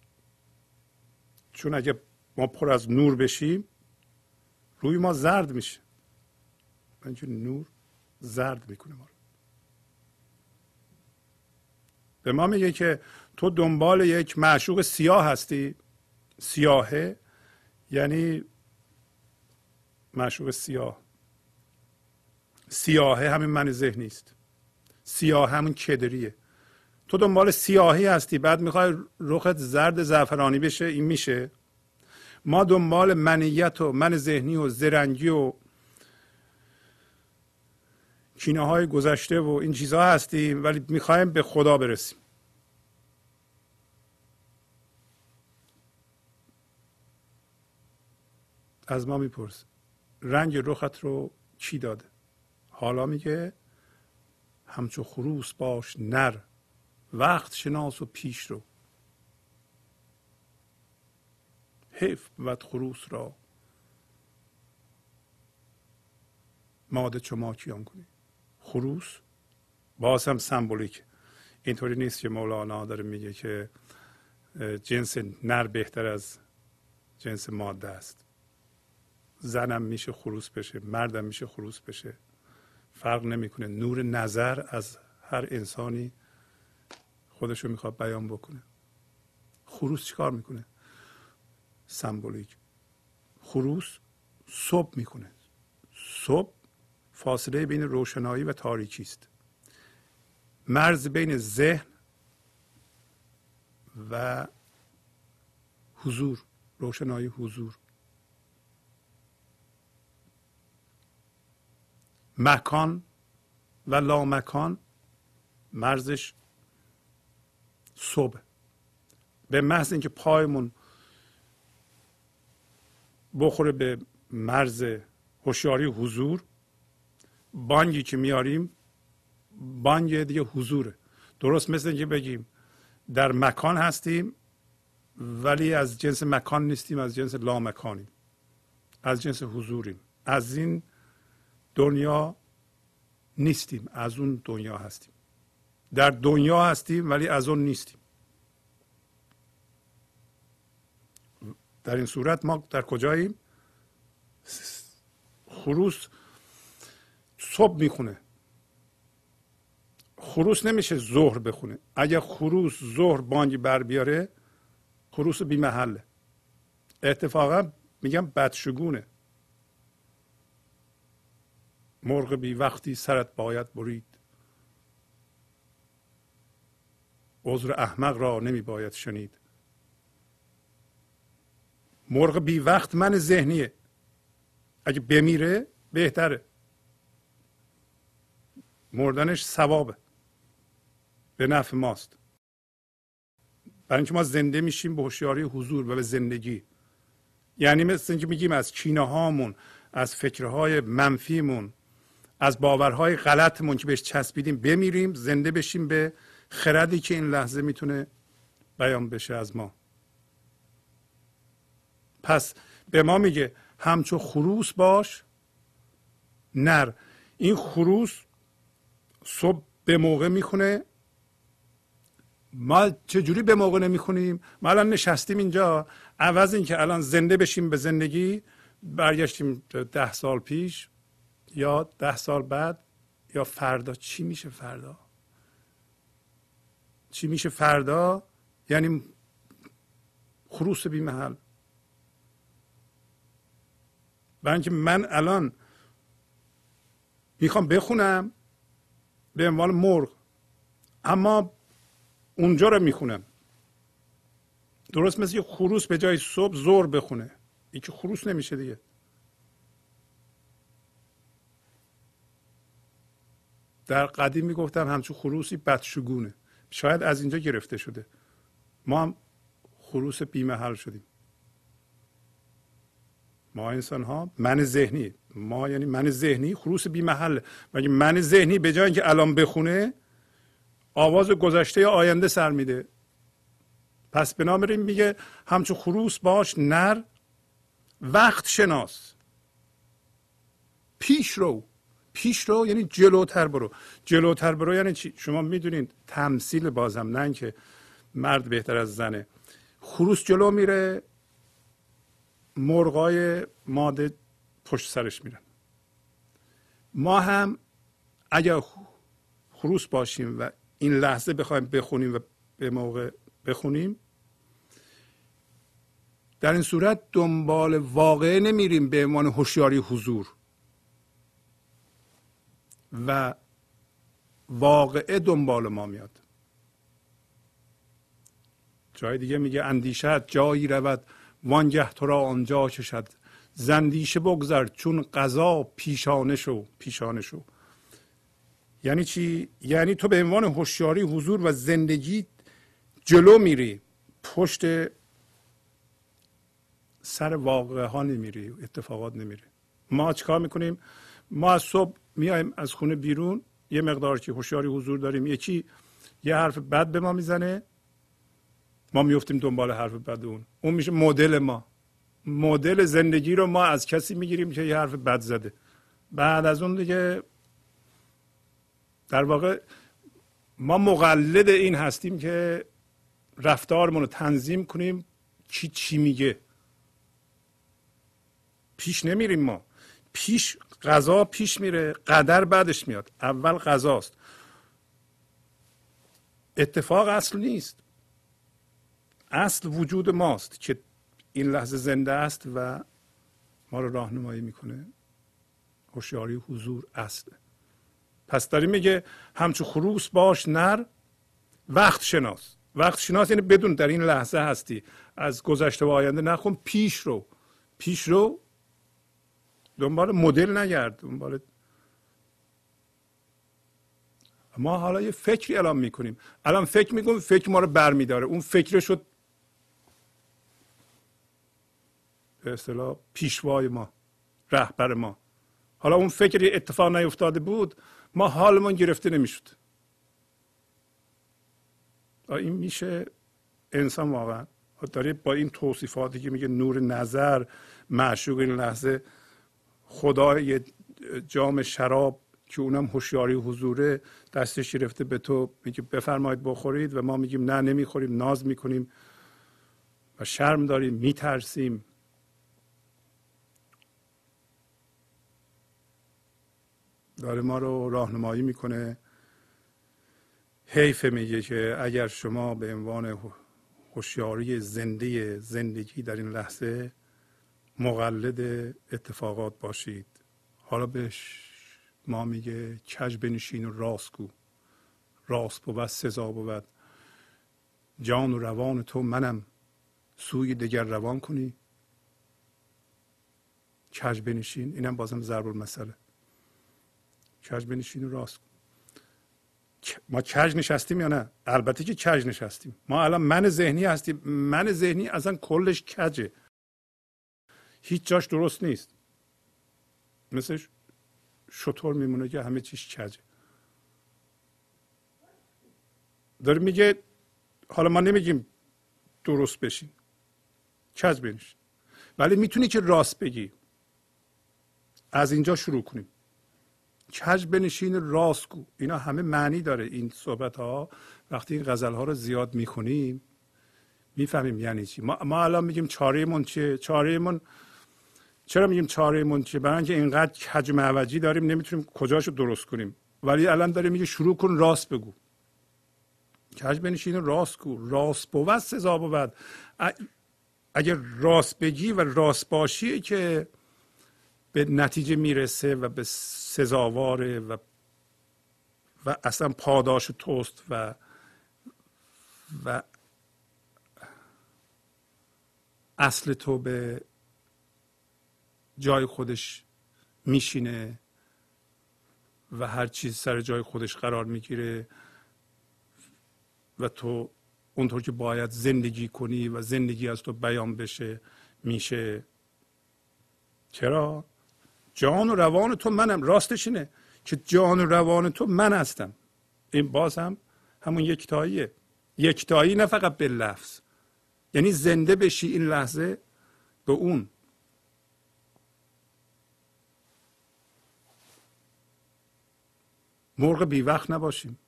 چون اگه ما پر از نور بشیم روی ما زرد میشه. نور زرد می‌کنه ما به ما میگه که تو دنبال یک معشوق سیاه هستی؟ سیاهه؟ یعنی معشوق سیاه. سیاهه همین من ذهنی است سیاه همون کدریه تو دنبال سیاهی هستی بعد می‌خوای رخت زرد زعفرانی بشه این میشه. ما دنبال منیت و من ذهنی و زرنگی و کینه های گذشته و این چیزها هستیم ولی می‌خوایم به خدا برسیم. از ما میپرس. رنگ رخت رو چی داده؟ حالا میگه همچو خروس باش نر وقت شناس و پیش رو. حیف بود خروس را. ماده چما کیان کنی. خروس؟ باز هم سمبولیک. اینطوری نیست که مولانا داره میگه که جنس نر بهتر از جنس ماده است. زنم میشه خروس بشه مردم میشه خروس بشه. فرق نمی‌کنه. نور نظر از هر انسانی خودشو می‌خواد بیان بکنه. خروس چیکار می‌کنه؟ سمبولیک. خروس صبح می‌کنه. صبح فاصله بین روشنایی و تاریکی است. مرز بین ذهن و حضور روشنایی حضور. مکان و لامکان مرزش صبح. به محض اینکه پایمون بخوره به مرز هوشیاری حضور بانگی که میاریم بانگ دیگه حضوره. درست مثل اینکه بگیم در مکان هستیم ولی از جنس مکان نیستیم از جنس لامکانیم از جنس حضوریم. از این دنیا نیستیم از اون دنیا هستیم. در دنیا هستیم ولی از اون نیستیم. در این صورت ما در کجاییم؟ خروس صبح می‌خونه. خروس نمیشه ظهر بخونه. اگر خروس ظهر بانگی بر بیاره خروس بی محله اتفاقا میگم بدشگونه. مرغ بی وقتی سرت باید برید. عذر احمق را نمی باید شنید. مرغ بی وقت من ذهنیه. اگه بمیره بهتره. مردنش ثوابه. به نفع ماست. برای اینکه ما زنده میشیم به هوشیاری حضور و به زندگی. یعنی مثل اینکه میگیم از کینه هامون از فکرهای منفیمون از باورهای غلطمون که بهش چسبیدیم بمیریم زنده بشیم به خردی که این لحظه می‌تونه بیان بشه از ما. پس به ما میگه همچو خروس باش نر. این خروس صبح به موقع می‌خونه. ما چجوری به موقع نمی‌خونیم؟ ما الان نشستیم اینجا. عوض اینکه الان زنده بشیم به زندگی. برگشتیم ده سال پیش. یا ده سال بعد یا فردا. چی میشه فردا؟ چی میشه فردا؟ یعنی خروس بی محل برای من الان می‌خوام بخونم به عنوان مرغ اما اونجا رو می‌خونم. درست مثل یه خروس به جای صبح زور بخونه. این که خروس نمیشه دیگه. در قدیم می‌گفتن همچون خروسی بدشگونه. شاید از اینجا گرفته شده. ما هم خروس بیمحل شدیم. ما انسان ها من ذهنی ما یعنی من ذهنی خروس بی محل مگه من ذهنی به جای اینکه الان بخونه آواز گذشته آینده سر میده. پس بنابراین میگه همچون خروس باش نر وقت شناس. پیش رو. پیش رو یعنی جلوتر برو. جلوتر برو یعنی چی؟ شما می‌دونید تمثیل بازم نه که مرد بهتر از زنه. خروس جلو میره مرغای ماده پشت سرش میرن. ما هم اگر خروس باشیم و این لحظه بخوایم بخونیم و به موقع بخونیم در این صورت دنبال واقعه نمیریم به عنوان هوشیاری حضور. و واقعه دنبال ما میاد. جای دیگه میگه اندیشت جایی رود وانگه تو را آنجا کشد زندیشه بگذر چون قضا پیشانه شو پیشانه یعنی چی؟ یعنی تو به عنوان هوشیاری حضور و زندگی جلو میری پشت سر واقعه ها نمیری اتفاقات نمیری. ما چیکار می‌کنیم؟ ما از صبح میایم از خونه بیرون یه مقدار که هوشیاری حضور داریم. یکی یه حرف بد به ما می‌زنه. ما میفتیم دنبال حرف بد اون. اون میشه مدل ما. مدل زندگی رو ما از کسی می‌گیریم که یه حرف بد زده. بعد از اون دیگه در واقع ما مقلد این هستیم که رفتارمون رو تنظیم کنیم. کی چی میگه؟ پیش نمیریم ما. پیش غذا پیش میره قدر بعدش میاد. اول غذاست. اتفاق اصل نیست. اصل وجود ماست که این لحظه زنده است و ما رو راهنمایی می‌کنه. هوشیاری حضور اصله پس داری میگه همچون خروس باش نر وقت شناس. وقت شناس یعنی بدون در این لحظه هستی. از گذشته و آینده نخون پیش رو. پیش رو دنبال مدل نگرد دنبال ما حالا یه فکری الان می‌کنیم. الان فکر می‌کنیم فکر ما رو برمیداره اون فکر شد به اصطلاح پیشوای ما رهبر ما. حالا اون فکری اتفاق نیفتاده بود ما حالمون گرفته نمی‌شد. این میشه انسان واقعا. داره با این توصیفاتی که میگه نور نظر معشوق این لحظه خدا یه جام شراب که اونم هوشیاری حضوره دستش گرفته به تو میگه بفرمایید بخورید و ما میگیم نه نمی‌خوریم ناز می‌کنیم و شرم داریم میترسیم. داره ما رو راهنمایی می‌کنه. حیف میگه که اگر شما به عنوان هوشیاری زنده زندگی در این لحظه مقلد اتفاقات باشید. حالا بهش ما میگه کج بنشین و راست گو راست بود سزا بود. جان و روان تو منم. سوی دیگر روان کنی. کج بنشین. اینم بازم ضرب المثله کج بنشین و راست ما کج نشستیم یا نه؟ البته که کج نشستیم. ما الان من ذهنی هستیم. من ذهنی اصلا کلش کجه. هیچ جاش درست نیست. مثل شطور میمونه که همه چیش کجه داره میگه حالا ما نمیگیم درست بشین. کج بنشین ولی می‌تونی که راست بگی. از اینجا شروع کنیم. کج بنشین راست گو اینا همه معنی داره این صحبت ها وقتی این غزل ها رو زیاد می‌خونیم می‌فهمیم یعنی چی. ما, ما الان میگیم چاره من چیه؟ چاره من چرا میگیم چاره من چیه؟ برای اینکه اینقدر کج معوجی داریم نمی‌تونیم کجاشو درست کنیم. ولی الان داره میگه شروع کن راست بگو. کج بنشین راست گو راست بود سزا بود. اگر راست بگی و راست باشی که به نتیجه می‌رسه و به سزاواره و و اصلا پاداش توست و و اصل تو به جای خودش میشینه و هر چیز سر جای خودش قرار می‌گیره و تو اونطور که باید زندگی کنی و زندگی از تو بیان بشه میشه. چرا؟ جان و روان تو منم. راستش اینه که جان و روان تو من هستم. این باز هم همون یکتاییه. یکتایی نه فقط به لفظ. یعنی زنده بشی این لحظه به اون. مرغ بی وقت نباشیم.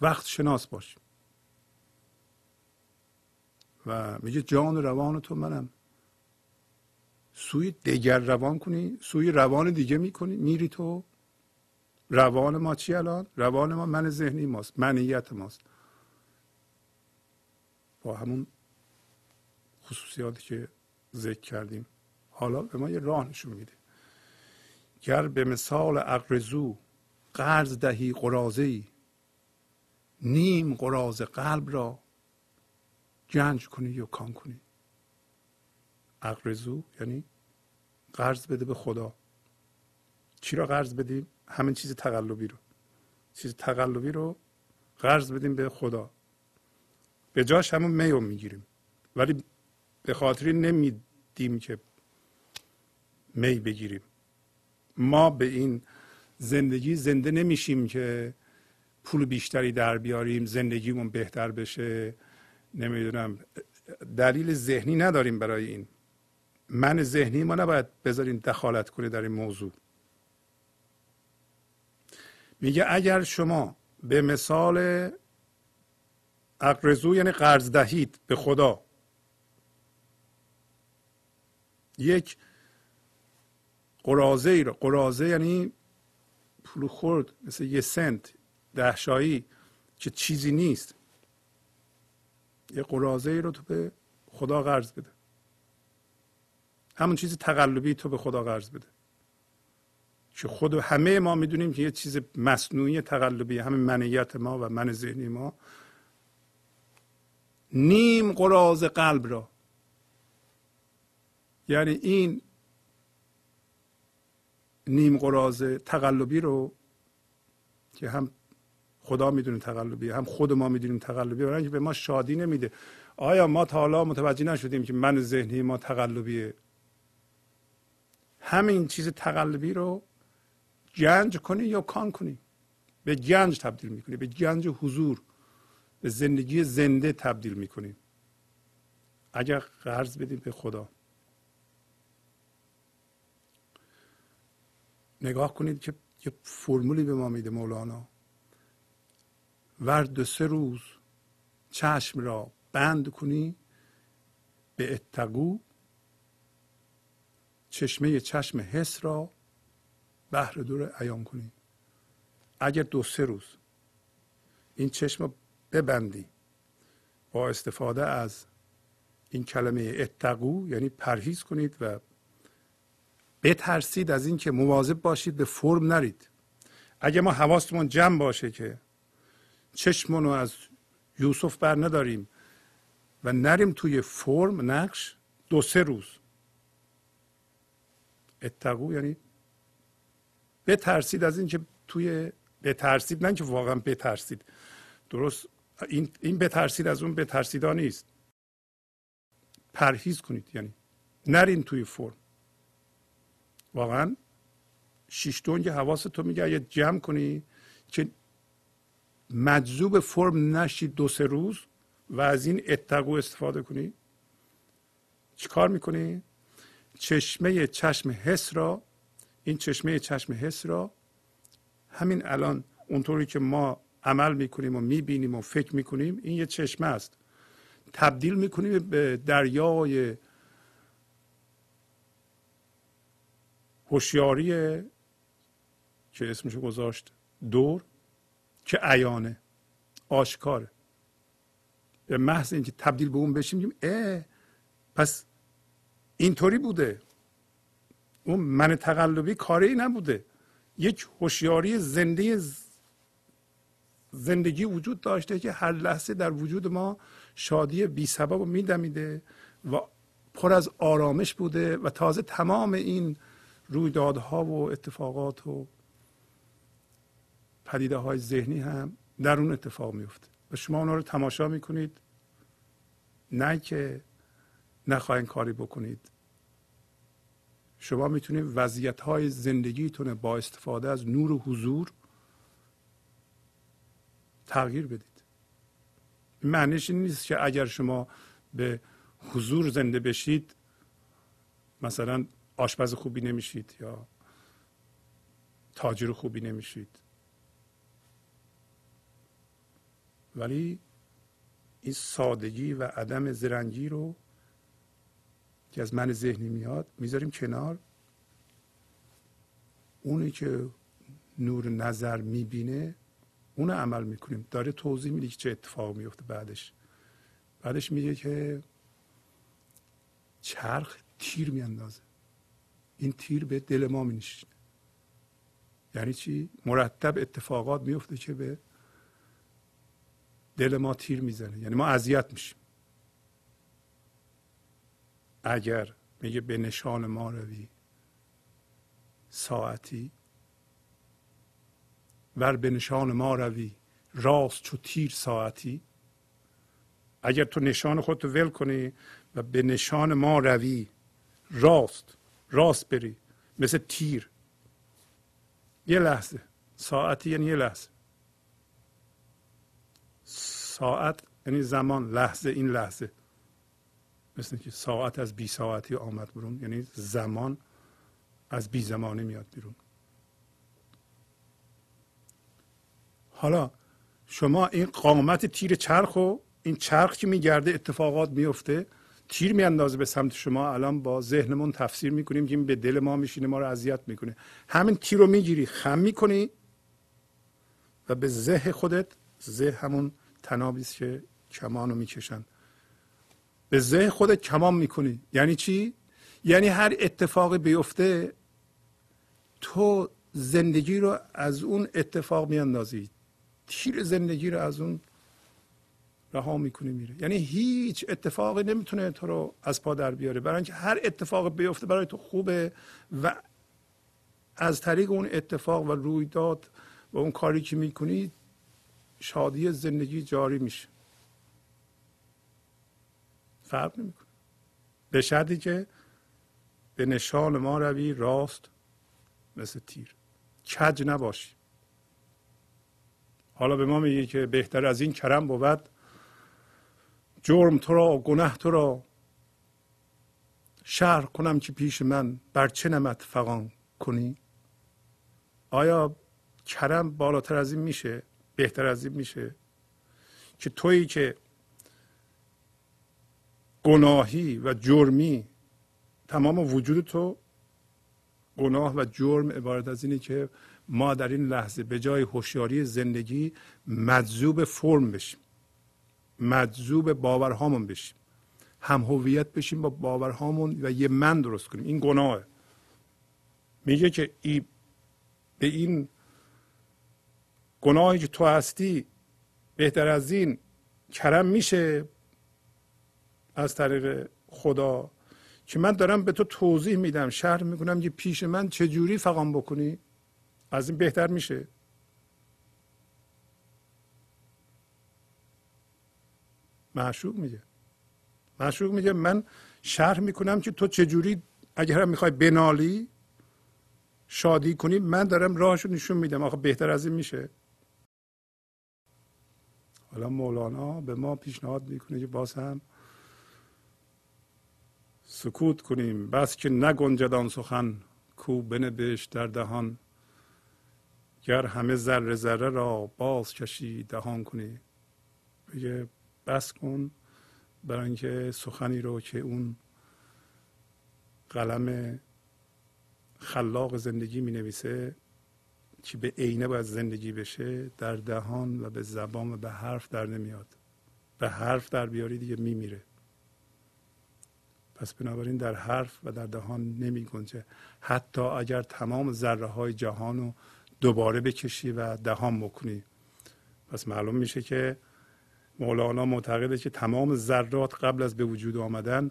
وقت شناس باشیم. و میگه جان و روان تو منم. سوی دیگر روان کنی سوی روان دیگه می‌کنی میری تو. روان ما چی الان؟ روان ما من ذهنی ماست منیت ماست. با همون خصوصیاتی که ذکر کردیم. حالا به ما یه راه نشون میده. گر به مثال اقرزو قرض دهی قرازه ای نیم قراز قلب را گنج کنی یا کان کنی. اقرزو یعنی قرض بده به خدا. چی را قرض بدیم؟ همین چیز تقلبی رو. چیز تقلبی رو قرض بدیم به خدا. به جاش همون میو می‌گیریم. ولی به خاطری نمیدیم که می بگیریم. ما به این زندگی زنده نمیشیم که پول بیشتری در بیاریم زندگیمون بهتر بشه. نمی‌دونم دلیل ذهنی نداریم برای این. من ذهنی ما نباید بذاریم دخالت کنه در این موضوع. میگه اگر شما به مثال اقرزو یعنی قرض دهید به خدا یک قرازه ای رو قرازه یعنی پول خورد مثل یه سنت دهشایی که چیزی نیست. یه قرازه ای رو تو به خدا قرض بده. همون چیز تقلبی تو به خدا قرض بده. که خود همه ما می‌دونیم که یه چیز مصنوعی تقلبی همه منیت ما و من ذهنی ما. نیم قراز قلب را. یعنی این نیم قراز تقلبی رو که هم خدا می‌دونه تقلبی هم خود ما می‌دونیم تقلبی برای به ما شادی نمیده. آیا ما تا حالا متوجه نشدیم که من ذهنی ما تقلبیه؟ همین چیز تقلبی رو گنج کنی یا کان کنی؟ به گنج تبدیل می‌کنی به گنج حضور به زندگی زنده تبدیل می‌کنیم اگر قرض بدیم به خدا. نگاه کنید که یه فرمولی به ما میده مولانا. ورد سه روز چشم را بند کنی به اتقو چشمه چشم حس را بهر دور عیان کنی. اگر دو سه روز این چشم ببندی با استفاده از این کلمه اتقو یعنی پرهیز کنید و بترسید از اینکه مواظب باشید به فرم نرید. اگه ما حواستمون جمع باشه که چشمون رو از یوسف بر نداریم و نریم توی فرم نقش دو سه روز. اتقو یعنی بترسید از اینکه توی بترسید نه که واقعا بترسید. درست این این بترسید از اون بترسیدا نیست. پرهیز کنید یعنی نرین توی فرم. واقعا شیش دونگ حواس تو میگه اگه جمع کنی که مجذوب فرم نشی دو سه روز و از این اتقو استفاده کنی چیکار می‌کنی؟ چشمه چشم حس را این چشمه چشم حس را همین الان اونطوری که ما عمل می‌کنیم و می‌بینیم و فکر می‌کنیم این یه چشمه است. تبدیل می‌کنیم به دریای هوشیاری که اسمشو گذاشت دور که عیانه آشکاره. به محض اینکه تبدیل به اون بشیم میگیم اه پس اینطوری بوده. اون من تقلبی کاری نبوده. یک هوشیاری زنده زندگی وجود داشته که هر لحظه در وجود ما شادی بی سبب میدمیده و پر از آرامش بوده و تازه تمام این رویدادها و اتفاقات و پدیده های ذهنی هم در اون اتفاق میفته و شما اونا رو تماشا می‌کنید. نه که نخواهید کاری بکنید. شما می‌تونید وضعیت های زندگیتون با استفاده از نور و حضور تغییر بدید. معنیش این نیست که اگر شما به حضور زنده بشید مثلا آشپز خوبی نمیشید یا تاجر خوبی نمیشید. ولی این سادگی و عدم زرنگی رو که از من ذهنی میاد می‌ذاریم کنار. اونی که نور نظر می‌بینه اون عمل می‌کنیم. داره توضیح میده که چه اتفاق میفته بعدش. بعدش میگه که چرخ تیر میاندازه. این تیر به دل ما مینشینه یعنی چی؟ مرتب اتفاقات میفته که به دل ما تیر می‌زنه. یعنی ما اذیت میشیم. اگر میگه به نشان ما روی ساعتی ور به نشان ما روی راست چو تیر ساعتی اگر تو نشان خودتو ول کنی و به نشان ما روی راست راست بری. مثل تیر. یه لحظه. ساعتی یعنی یه لحظه. ساعت یعنی زمان. لحظه این لحظه. مثل که ساعت از بی ساعتی آمد برون یعنی زمان از بی زمانی میاد بیرون. حالا شما این قامت تیر چرخ و این چرخ که میگرده اتفاقات میفته تیر میاندازه به سمت شما. الان با ذهنمون تفسیر می‌کنیم که این به دل ما میشینه ما رو اذیت می‌کنه. همین تیر رو می‌گیری خم می‌کنی و به ذهن خودت ذهن همون تنابی که کمان رو می‌کشن. به ذهن خودت کمان می‌کنی. یعنی چی؟ یعنی هر اتفاقی بیفته تو زندگی رو از اون اتفاق میاندازی. تیر زندگی رو از اون رها می‌کنی میره یعنی هیچ اتفاقی نمی‌تونه تو رو از پا در بیاره. برای اینکه هر اتفاق بیفته برای تو خوبه و از طریق اون اتفاق و رویداد و اون کاری که می‌کنی شادی زندگی جاری میشه. فرق نمی‌کنه. به شرطی که به نشان ما روی راست مثل تیر. کج نباشی. حالا به ما میگه که بهتر از این کرم بود جرم تو را گناه تو را. شهر کنم که پیش من بر چه نمت فقان کنی؟ آیا کرم بالاتر از این میشه بهتر از این میشه که تویی که گناهی و جرمی تمام وجود تو گناه و جرم عبارت از اینه که ما در این لحظه به جای هوشیاری زندگی مجذوب فرم بشیم. مجذوب باورهامون بشیم. هم هویت بشیم با باورهامون و یه من درست کنیم. این گناهه. میگه که ای به این گناهی که تو هستی بهتر از این کرم میشه از طریق خدا که من دارم به تو توضیح میدم. شهر می‌کنم که پیش من چجوری فقام بکنی؟ از این بهتر میشه. معشوق میگه. معشوق میگه من شرح می‌کنم که تو چجوری اگر هم می‌خوای بنالی شادی کنی من دارم راهشو نشون میدم. آخه بهتر از این میشه. حالا مولانا به ما پیشنهاد می‌کنه که باز هم سکوت کنیم. بس که نگنجد سخن کو بنبشت در دهان. گر همه ذره ذره را باز کشی دهان کنی. بگه بس کن برای اینکه سخنی رو که اون قلم خلاق زندگی می نویسه که به عینه باید زندگی بشه در دهان و به زبان و به حرف در نمیاد. به حرف در بیاری دیگه میمیره. پس بنابراین در حرف و در دهان نمی گنجه حتی اگر تمام ذره های جهان رو دوباره بکشی و دهان بکنی. پس معلوم میشه که مولانا معتقده که تمام ذرات قبل از به وجود آمدن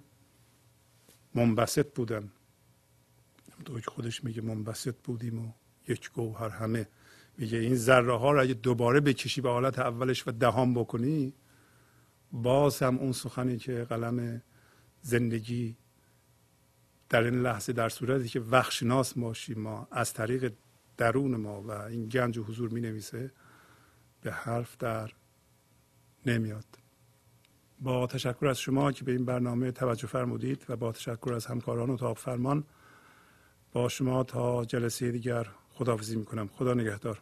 منبسط بودن. که خودش میگه منبسط بودیم و یک گوهر همه. میگه این ذره ها رو اگه دوباره بکشی به حالت اولش و دهان بکنی باز هم اون سخنی که قلم زندگی در این لحظه در صورتی که وخشناس باشیم ما از طریق درون ما و این گنج و حضور می نویسه به حرف در نمیاد. با تشکر از شما که به این برنامه توجه فرمودید و با تشکر از همکاران اتاق فرمان با شما تا جلسه دیگر خداحافظی می‌کنم. خدا نگهدار.